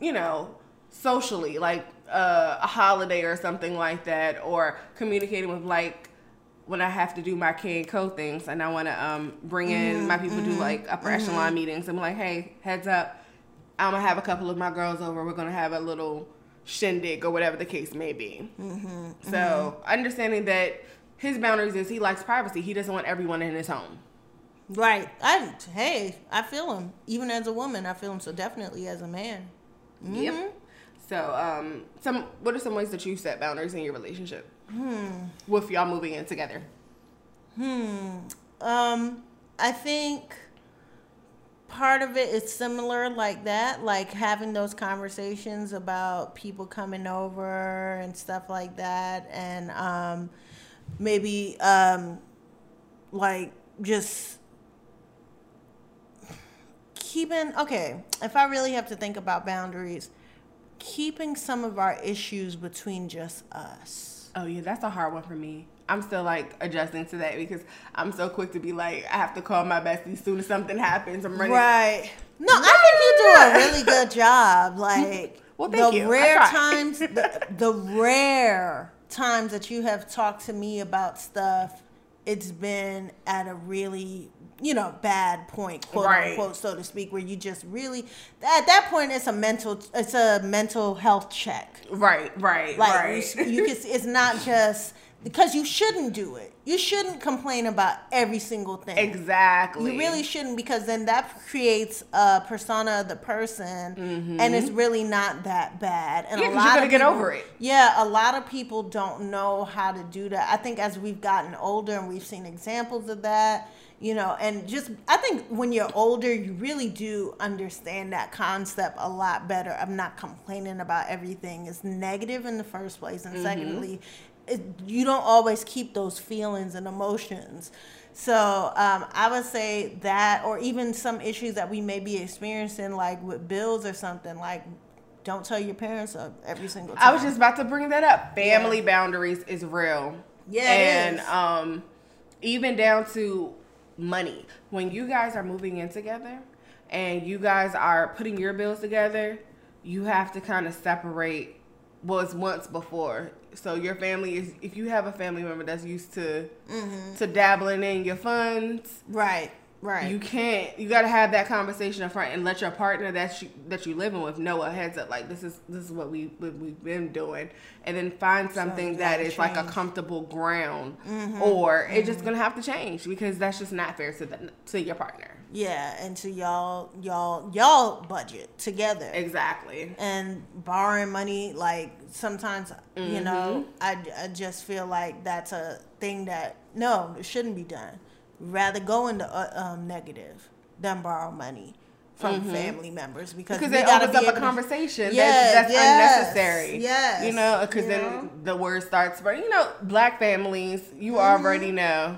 you know socially, like uh, a holiday or something like that, or communicating with like when I have to do my K and Co things, and I want to um bring in mm-hmm, my people do mm-hmm, like upper echelon mm-hmm. meetings. I'm like, hey, heads up, I'm gonna have a couple of my girls over. We're gonna have a little shindig or whatever the case may be. So understanding that his boundaries is he likes privacy. He doesn't want everyone in his home. Right. I hey, I feel him. Even as a woman, I feel him. So definitely as a man. Yep. So, um, some what are some ways that you set boundaries in your relationship? With y'all moving in together. Hmm. Um, I think part of it is similar like that, like having those conversations about people coming over and stuff like that, and um, maybe um, like just keeping okay. If I really have to think about boundaries, keeping some of our issues between just us. Oh yeah, that's a hard one for me. I'm still like adjusting to that because I'm so quick to be like, I have to call my bestie as soon as something happens. I'm ready. Right. No, I think you do a really good job. Like Well, thank the you. Rare times, the, the rare times that you have talked to me about stuff, it's been at a really, you know, bad point, quote Right. unquote, so to speak, where you just really at that point it's a mental, it's a mental health check. Right, right, Like right. you, you can, it's not just because you shouldn't do it. You shouldn't complain about every single thing. exactly. You really shouldn't because then that creates a persona of the person, and it's really not that bad. And Mm-hmm. Yeah, a lot you're gonna of get people- over it. Yeah, a lot of people don't know how to do that. I think as we've gotten older and we've seen examples of that, you know, and just I think when you're older, you really do understand that concept a lot better. of not complaining about everything It's negative in the first place, and secondly, it, you don't always keep those feelings and emotions. So um, I would say that, or even some issues that we may be experiencing, like with bills or something, like don't tell your parents every single time. I was just about to bring that up. Family boundaries is real. Yeah, and um, even down to money. When you guys are moving in together, and you guys are putting your bills together, you have to kind of separate was once before. So your family is if you have a family member that's used to Mm-hmm. to dabbling in your funds, right, right. you can't. You got to have that conversation up front and let your partner that you that you living with know a heads up. Like this is this is what we what we've been doing, and then find something you that gotta like a change. Mm-hmm. comfortable ground, or it's just gonna have to change because that's just not fair to the to your partner. Yeah, and to y'all, y'all, y'all budget together. Exactly. and borrowing money like sometimes you know I, I just feel like that's a thing that no it shouldn't be done rather go into uh, um, negative than borrow money from family members because Because it opens up a conversation Yeah, that's, that's yes, unnecessary. yes, You know, because then know? the word starts spreading. You know, black families, you Mm-hmm. already know.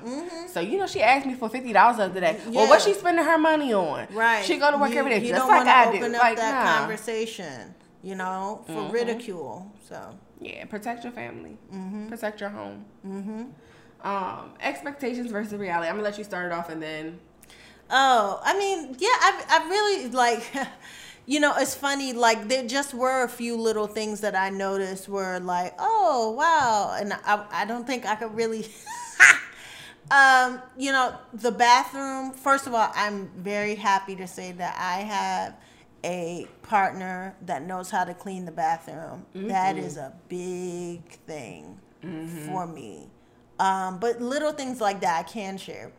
So, you know, she asked me for $50 the other day. Well, what's she spending her money on? right She go to work you, every day you just like I do. like, that nah. Mm-hmm. conversation you know for ridicule so Yeah, protect your family. Mm-hmm. Protect your home. Um, expectations versus reality. I'm gonna let you start it off, and then Oh, I mean, yeah, I, I really like, you know, it's funny. Like there just were a few little things that I noticed were like, oh wow, and I, I don't think I could really. um, you know, the bathroom. First of all, I'm very happy to say that I have a partner that knows how to clean the bathroom. That is a big thing for me. Um, but little things like that I can share.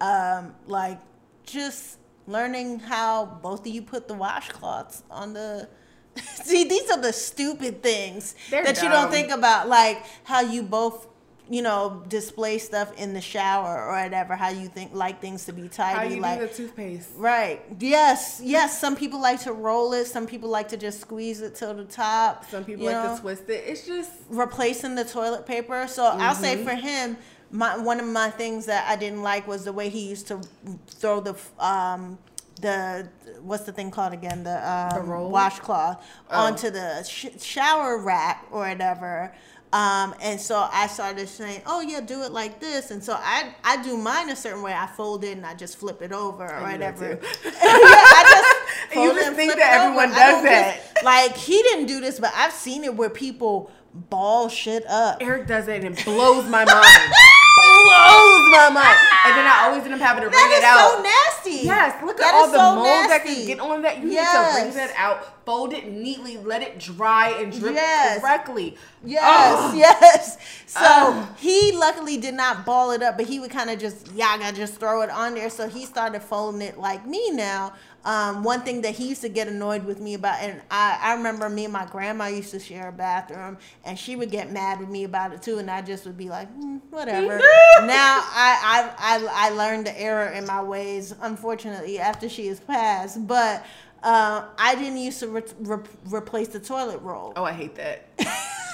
Um, like just learning how both of you put the washcloths on the. See, these are the stupid things They're that you don't think about, like how you both, you know, display stuff in the shower or whatever. How you think like things to be tidy, How you like do the toothpaste? Right. Yes. Yes. Some people like to roll it. Some people like to just squeeze it till the top. Some people like know? to twist it. It's just replacing the toilet paper. So I'll say Mm-hmm. for him, my one of my things that I didn't like was the way he used to throw the um the what's the thing called again the um, roll? washcloth Oh. onto the sh- shower rack or whatever. Um, and so I started saying, "Oh yeah, do it like this." And so I I do mine a certain way. I fold it and I just flip it over or I do that whatever. too. yeah, I just You fold just and think flip that it everyone over. Does don't that. just- like he didn't do this, but I've seen it where people ball shit up. Eric does it and it blows my mind. My mind. And then I always end up having to wring That it is out. so nasty. Yes, look That at all the so mold that can get on that. You Yes. need to wring that out, fold it neatly, let it dry and drip Yes. correctly. Yes, Ugh. yes. So Ugh. he luckily did not ball it up, but he would kind of just yaga just throw it on there. So he started folding it like me now. Um, one thing that he used to get annoyed with me about, and I, I remember me and my grandma used to share a bathroom, and she would get mad with me about it too, and I just would be like, "Hmm, whatever. now I, I I I learned the error in my ways, unfortunately, after she has passed, but. Uh, I didn't used to re- re- replace the toilet roll. Oh, I hate that.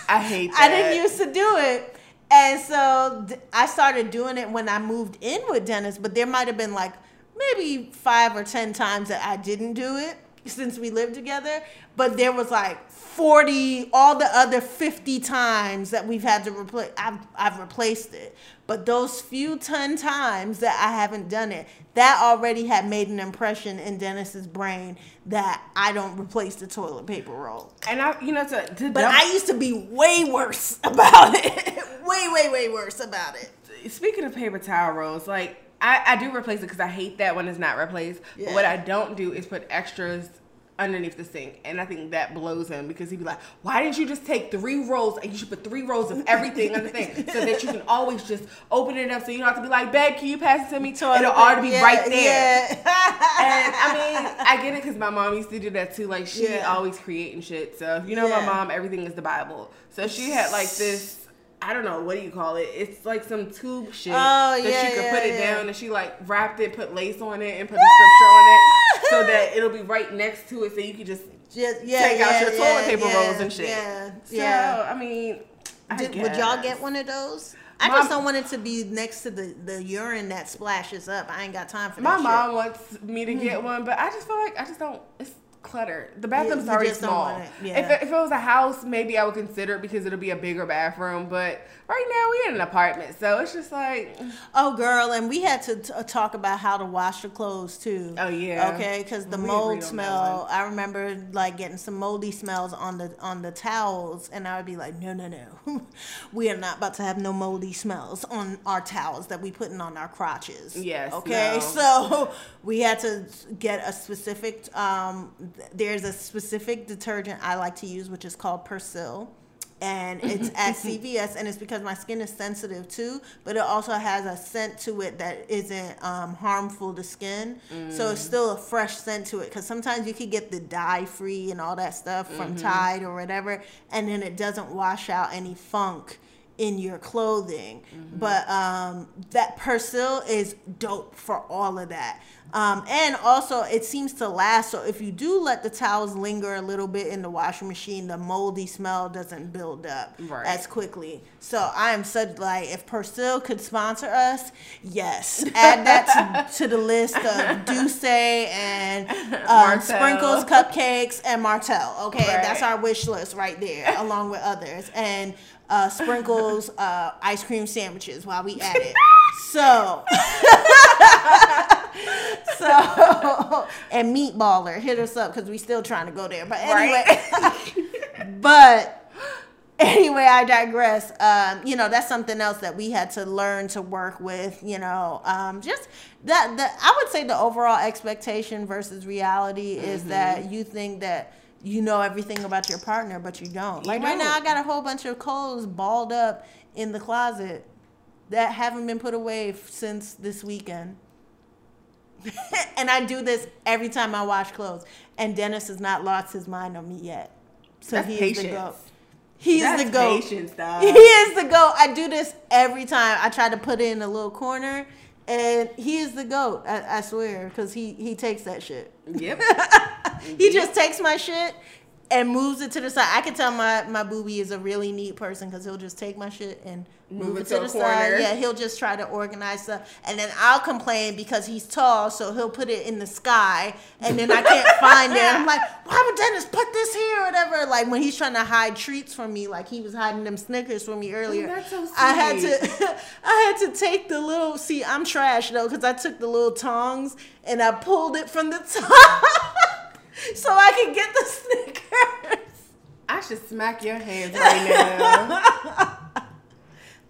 I hate that. I didn't used to do it. And so th- I started doing it when I moved in with Dennis, but there might have been like maybe five or 10 times that I didn't do it since we lived together. But there was like 40, all the other 50 times that we've had to replace, I've, I've replaced it. But those few 10 times that I haven't done it, that already had made an impression in Dennis's brain that I don't replace the toilet paper roll. And I, you know, to, to But dump- I used to be way worse about it. way, way, way worse about it. speaking of paper towel rolls, like I, I do replace it because I hate that when it's not replaced. But what I don't do is put extras underneath the sink, and I think that blows him because he'd be like, "Why didn't you just take three rolls and you should put three rolls of everything on the thing so that you can always just open it up so you don't have to be like, babe, can you pass it to me? It'll already be Yeah, right there." Yeah. And I mean, I get it because my mom used to do that too. Like she Yeah. always creating shit. So if you know my mom, everything is the Bible. So she had like this. I don't know what do you call it. It's like some tube shit Oh, that yeah, she could yeah, put it yeah. down, and she like wrapped it, put lace on it, and put the scripture on it, ah! so that it'll be right next to it, so you can just Just, yeah, take out your toilet paper rolls and shit. Yeah, So yeah. I mean, I Did, would y'all get one of those? I Mom- just don't want it to be next to the, the urine that splashes up. I ain't got time for My that My mom wants me to hmm. get one, but I just feel like I just don't. It's clutter. The bathroom's you already small. it, yeah. If, if it was a house, maybe I would consider it because it'll be a bigger bathroom. But right now we're in an apartment, so it's just like. Oh, girl, and we had to t- talk about how to wash your clothes too. Oh, yeah. Okay, because the We mold smell. I remember like getting some moldy smells on the on the towels, and I would be like, no, no, no, we are not about to have no moldy smells on our towels that we putting on our crotches. Yes, Okay, no. so we had to get a specific. Um, th- there's a specific detergent I like to use, which is called Persil. And it's at CVS, and it's because my skin is sensitive too. But it also has a scent to it that isn't um, harmful to skin, so Mm. it's still a fresh scent to it. Because sometimes you could get the dye free and all that stuff from Mm-hmm. Tide or whatever, and then it doesn't wash out any funk in your clothing. Mm-hmm. But um, that Persil is dope for all of that. Um, and also, it seems to last. So if you do let the towels linger a little bit in the washing machine, the moldy smell doesn't build up Right. as quickly. So I am such like, if Persil could sponsor us, yes, add that to, to the list of D'Ussé and um, sprinkles, cupcakes, and Martell. Okay, Right. that's our wish list right there, along with others. And uh, sprinkles, uh, ice cream sandwiches while we at it. So so and meatballer hit us up because we still trying to go there. But anyway, Right. but anyway, I digress. Um, you know, that's something else that we had to learn to work with. You know, um, just that. The I would say the overall expectation versus reality Mm-hmm. is that you think that. You know everything about your partner, but you don't. Like right don't. now, I got a whole bunch of clothes balled up in the closet that haven't been put away f- since this weekend. and I do this every time I wash clothes. And Dennis has not lost his mind on me yet. So That's he is the goat. He's That's the goat. patience, dog. He is the goat. I do this every time. I try to put it in a little corner, and he is the goat. I, I swear, because he he takes that shit. Yep. He just takes my shit and moves it to the side. I can tell my my booby is a really neat person because he'll just take my shit and move, it to, the side. corner. Yeah, he'll just try to organize stuff, and then I'll complain because he's tall, so he'll put it in the sky, and then I can't find it. I'm like, why would Dennis put this here or whatever? Like when he's trying to hide treats from me, like he was hiding them Snickers from me earlier. that's so I had to I had to take the little see I'm trash though because I took the little tongs and I pulled it from the top so I could get the Snickers. I should smack your hands right now.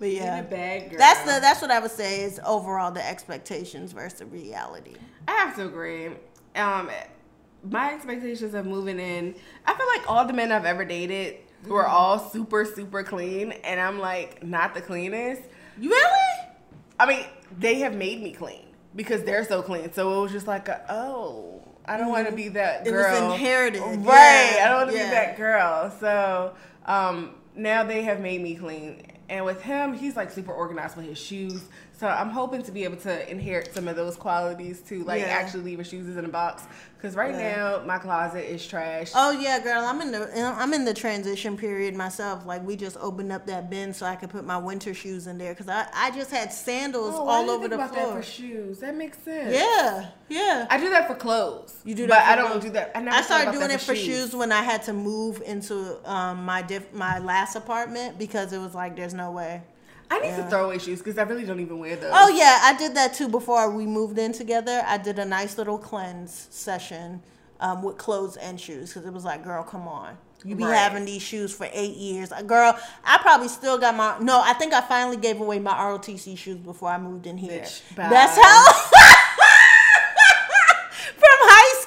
But In yeah, a bag, girl. that's the that's what I would say is overall the expectations versus reality. I have to agree. Um, my expectations of moving in, I feel like all the men I've ever dated were Mm-hmm. all super, super clean, and I'm like not the cleanest. You really? I mean, they have made me clean because they're so clean. So it was just like, a, oh, I don't want to be that Mm-hmm. It was girl. inherited, right? yeah, I don't want to yeah. be that girl. So um, now they have made me clean, and with him, he's like super organized with his shoes. So I'm hoping to be able to inherit some of those qualities to like Yeah. actually leave his shoes in a box. Because right Yeah. now my closet is trash. Oh yeah, girl. I'm in the I'm in the transition period myself. Like we just opened up that bin so I could put my winter shoes in there because I, I just had sandals Oh, all over the about floor. That for shoes, that makes sense. Yeah, yeah. I do that for clothes. You do but that for I don't do that. I, never I started doing it for shoes. when I had to move into um, my diff- my last apartment because it was like there's no way. I need Yeah. to throw away shoes because I really don't even wear those. Oh yeah, I did that too before we moved in together. I did a nice little cleanse session um, with clothes and shoes because it was like, girl, come on. You be Right. having these shoes for eight years, Uh, girl. I probably still got my no. I think I finally gave away my ROTC shoes before I moved in here. Bitch, That's how. From high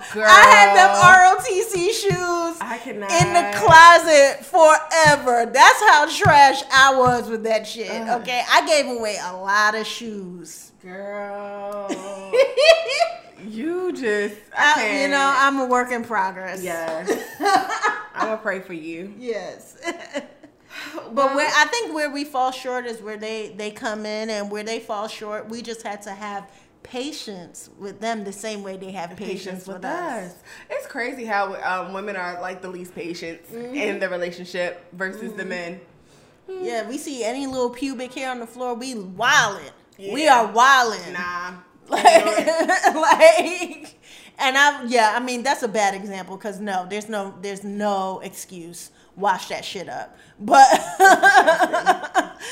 school, I had them ROTC shoes I cannot. in the closet forever. That's how trash I was with that shit. Ugh. Okay, I gave away a lot of shoes. Girl, you just, I I- you know, I'm a work in progress. yes. I'm gonna pray for you. Yes. but where I think where we fall short is where they they come in and where they fall short, we just had to have patience with them the same way they have patience, with, us. It's crazy how um, women are like the least patient Mm-hmm. in the relationship versus the men. Yeah, we see any little pubic hair on the floor, we wildin'. We are wildin'. Nah. like, like and i yeah i mean that's a bad example because no there's no there's no excuse wash that shit up but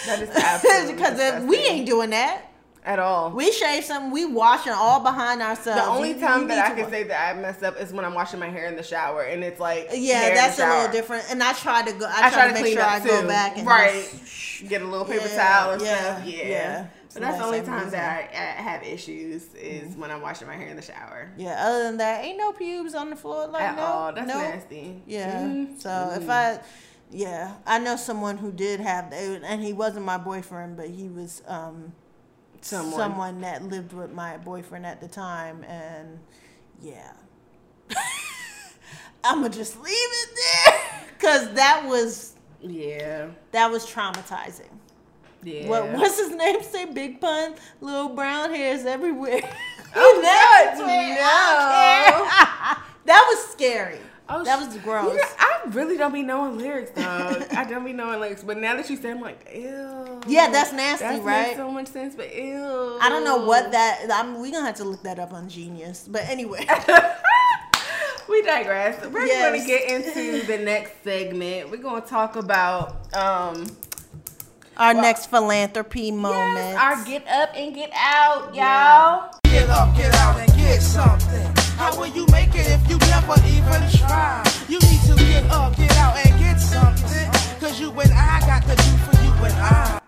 That is absolutely because if we ain't doing that at all. we shave something we wash washing all behind ourselves the only You- time you that I can wa- say that I mess up is when I'm washing my hair in the shower, and it's like yeah that's a little different and i try to go i, I try, to make clean sure i too. go back and right, just- get a little paper Yeah, towel or yeah, stuff. Yeah, yeah. But that's the only time day. that I, I have issues is when I'm washing my hair in the shower. yeah other than that ain't no pubes on the floor like At no all, that's no. nasty. Yeah. Mhm. So if I, yeah, I know someone who did have and he wasn't my boyfriend, but he was um, Someone. someone that lived with my boyfriend at the time, and yeah, I'ma just leave it there because that was Yeah, that was traumatizing. yeah. What what's his name? Say big pun. Little brown hairs everywhere. Oh, no. Care. that was scary. Oh, that was gross. You know, I really don't be knowing lyrics, though. I don't be knowing lyrics, but now that you say, I'm like, ew. Yeah, that's nasty, That right? makes so much sense, but ew. I don't know what that. I'm. We gonna have to look that up on Genius. But anyway, we digress. We're Yes. going to get into the next segment. We're going to talk about um our next philanthropy moment. yes, our get up and get out, y'all. get up, get out, and get something. How will you make it if you never even try? You need to get up, get out, and get something. Cause you and I got to do for you and I.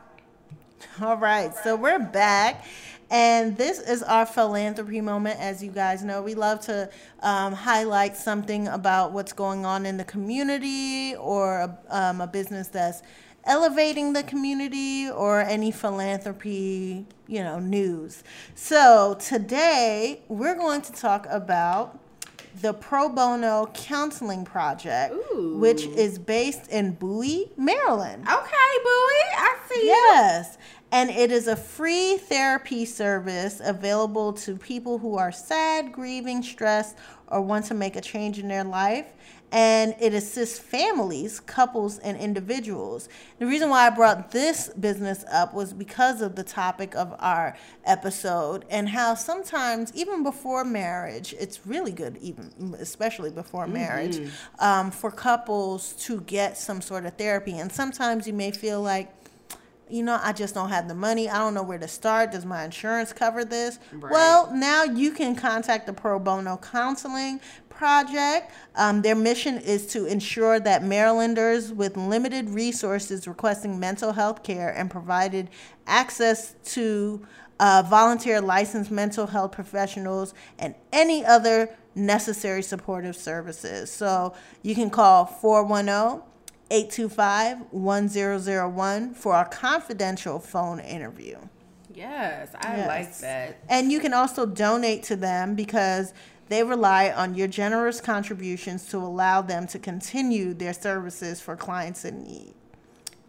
All right, so we're back. And this is our philanthropy moment. As you guys know, we love to um, highlight something about what's going on in the community or um, a business that's elevating the community or any philanthropy, you know, news. So today we're going to talk about the Pro Bono Counseling Project, Ooh. which is based in Bowie, Maryland. Okay, Bowie, I see you. Yes. And it is a free therapy service available to people who are sad, grieving, stressed, or want to make a change in their life. And it assists families, couples, and individuals. The reason why I brought this business up was because of the topic of our episode and how sometimes, even before marriage, it's really good, even especially before marriage, um, for couples to get some sort of therapy. And sometimes you may feel like, you know, I just don't have the money. I don't know where to start. Does my insurance cover this? Right. Well, now you can contact the Pro Bono Counseling Project. Um, their mission is to ensure that Marylanders with limited resources requesting mental health care and provided access to uh, volunteer licensed mental health professionals and any other necessary supportive services. So you can call 410 825 1001 for a confidential phone interview. Yes, I Yes. like that. And you can also donate to them because they rely on your generous contributions to allow them to continue their services for clients in need.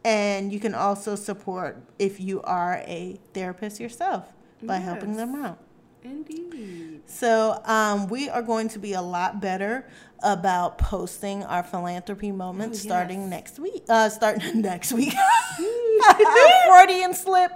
And you can also support if you are a therapist yourself by helping them out. Indeed. So um, we are going to be a lot better about posting our philanthropy moments Oh, starting next week. Uh, starting next week. Freudian slip.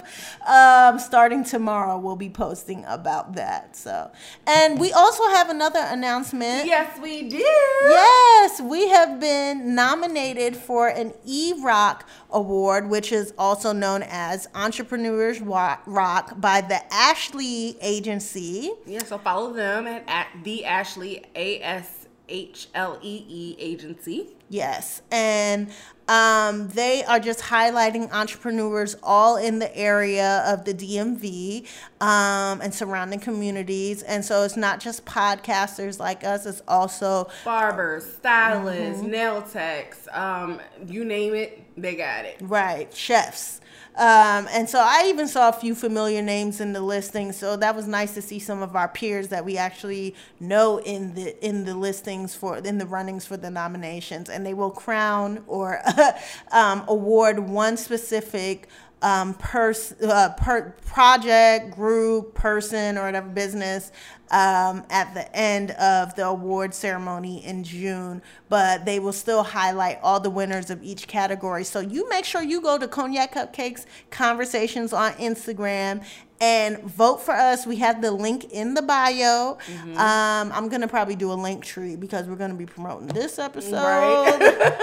Um, starting tomorrow, we'll be posting about that. So, and we also have another announcement. Yes, we do. Yes, we have been nominated for an E Rock Award, which is also known as Entrepreneurs Rock by the Ashlee Agency. Yeah, so follow them at, at the Ashlee A S H L E E agency. Yes, and um, they are just highlighting entrepreneurs all in the area of the DMV um, and surrounding communities. And so it's not just podcasters like us; it's also Barbers, stylists, Mm-hmm. nail techs, um, you name it, they got it. Right, chefs. Um, and so I even saw a few familiar names in the listing. So that was nice to see some of our peers that we actually know in the in the listings for in the runnings for the nominations, and they will crown or um, award one specific um, pers- uh, per project, group, person, or whatever business um, at the end of the award ceremony in June. But they will still highlight all the winners of each category. So you make sure you go to Cognac Cupcakes Conversations on Instagram and vote for us. We have the link in the bio. Mm-hmm. Um, I'm gonna probably do a link tree because we're gonna be promoting this episode. Right.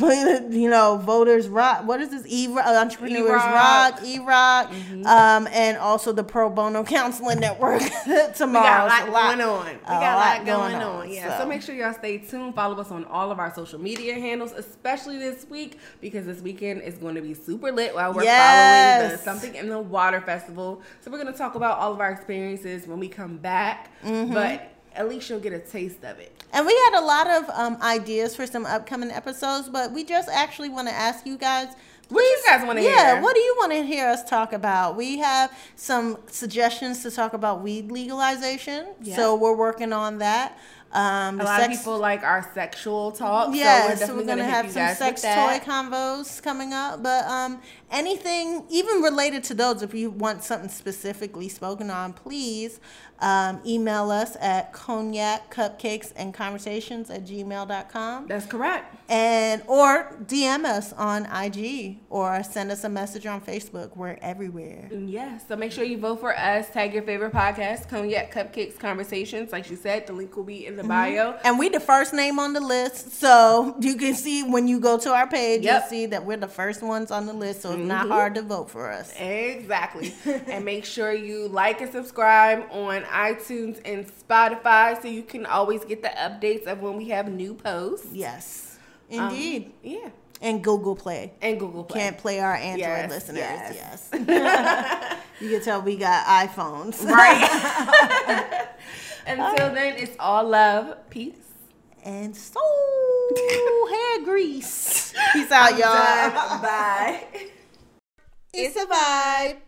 you know, voters rock. What is this? E Entrepreneurs E-Rock. Rock, E Rock, um, and also the Pro Bono Counseling Network tomorrow. We got a So lot, going on. We got a lot going, on. on, Yeah. So. make sure y'all stay tuned. Follow us on all of our social media handles, especially this week because this weekend is going to be super lit while we're following the Something in the Water Festival. So we're going to talk about all of our experiences when we come back. Mm-hmm. But at least you'll get a taste of it. And we had a lot of um, ideas for some upcoming episodes, but we just actually want to ask you guys. What you guys wanna hear yeah, hear? what do you want to hear us talk about? We have some suggestions to talk about weed legalization, Yeah. so we're working on that. Um, A lot sex- of people like our sexual talk. Yes, so so we're we're definitely gonna hit have some sex toy combos coming up, but um, anything even related to those, if you want something specifically spoken on, please um, email us at cognac cupcakes and conversations at gmail.com That's correct. and or DM us on IG or send us a message on Facebook. We're everywhere. Yes. So make sure you vote for us. Tag your favorite podcast, Cognac Cupcakes Conversations. Like she said, the link will be in the bio. And we the first name on the list, so you can see when you go to our page, Yep. you'll see that we're the first ones on the list. So it's not Mhm. hard to vote for us. Exactly. and make sure you like and subscribe on iTunes and Spotify, so you can always get the updates of when we have new posts. Yes, Um, indeed. yeah. and Google Play. And Google Play. Can't play our Android Yes, listeners. yes. Yes. you can tell we got iPhones. Right. Until then, it's all love, peace. And so hair grease. Peace out, y'all. Bye. It's a vibe.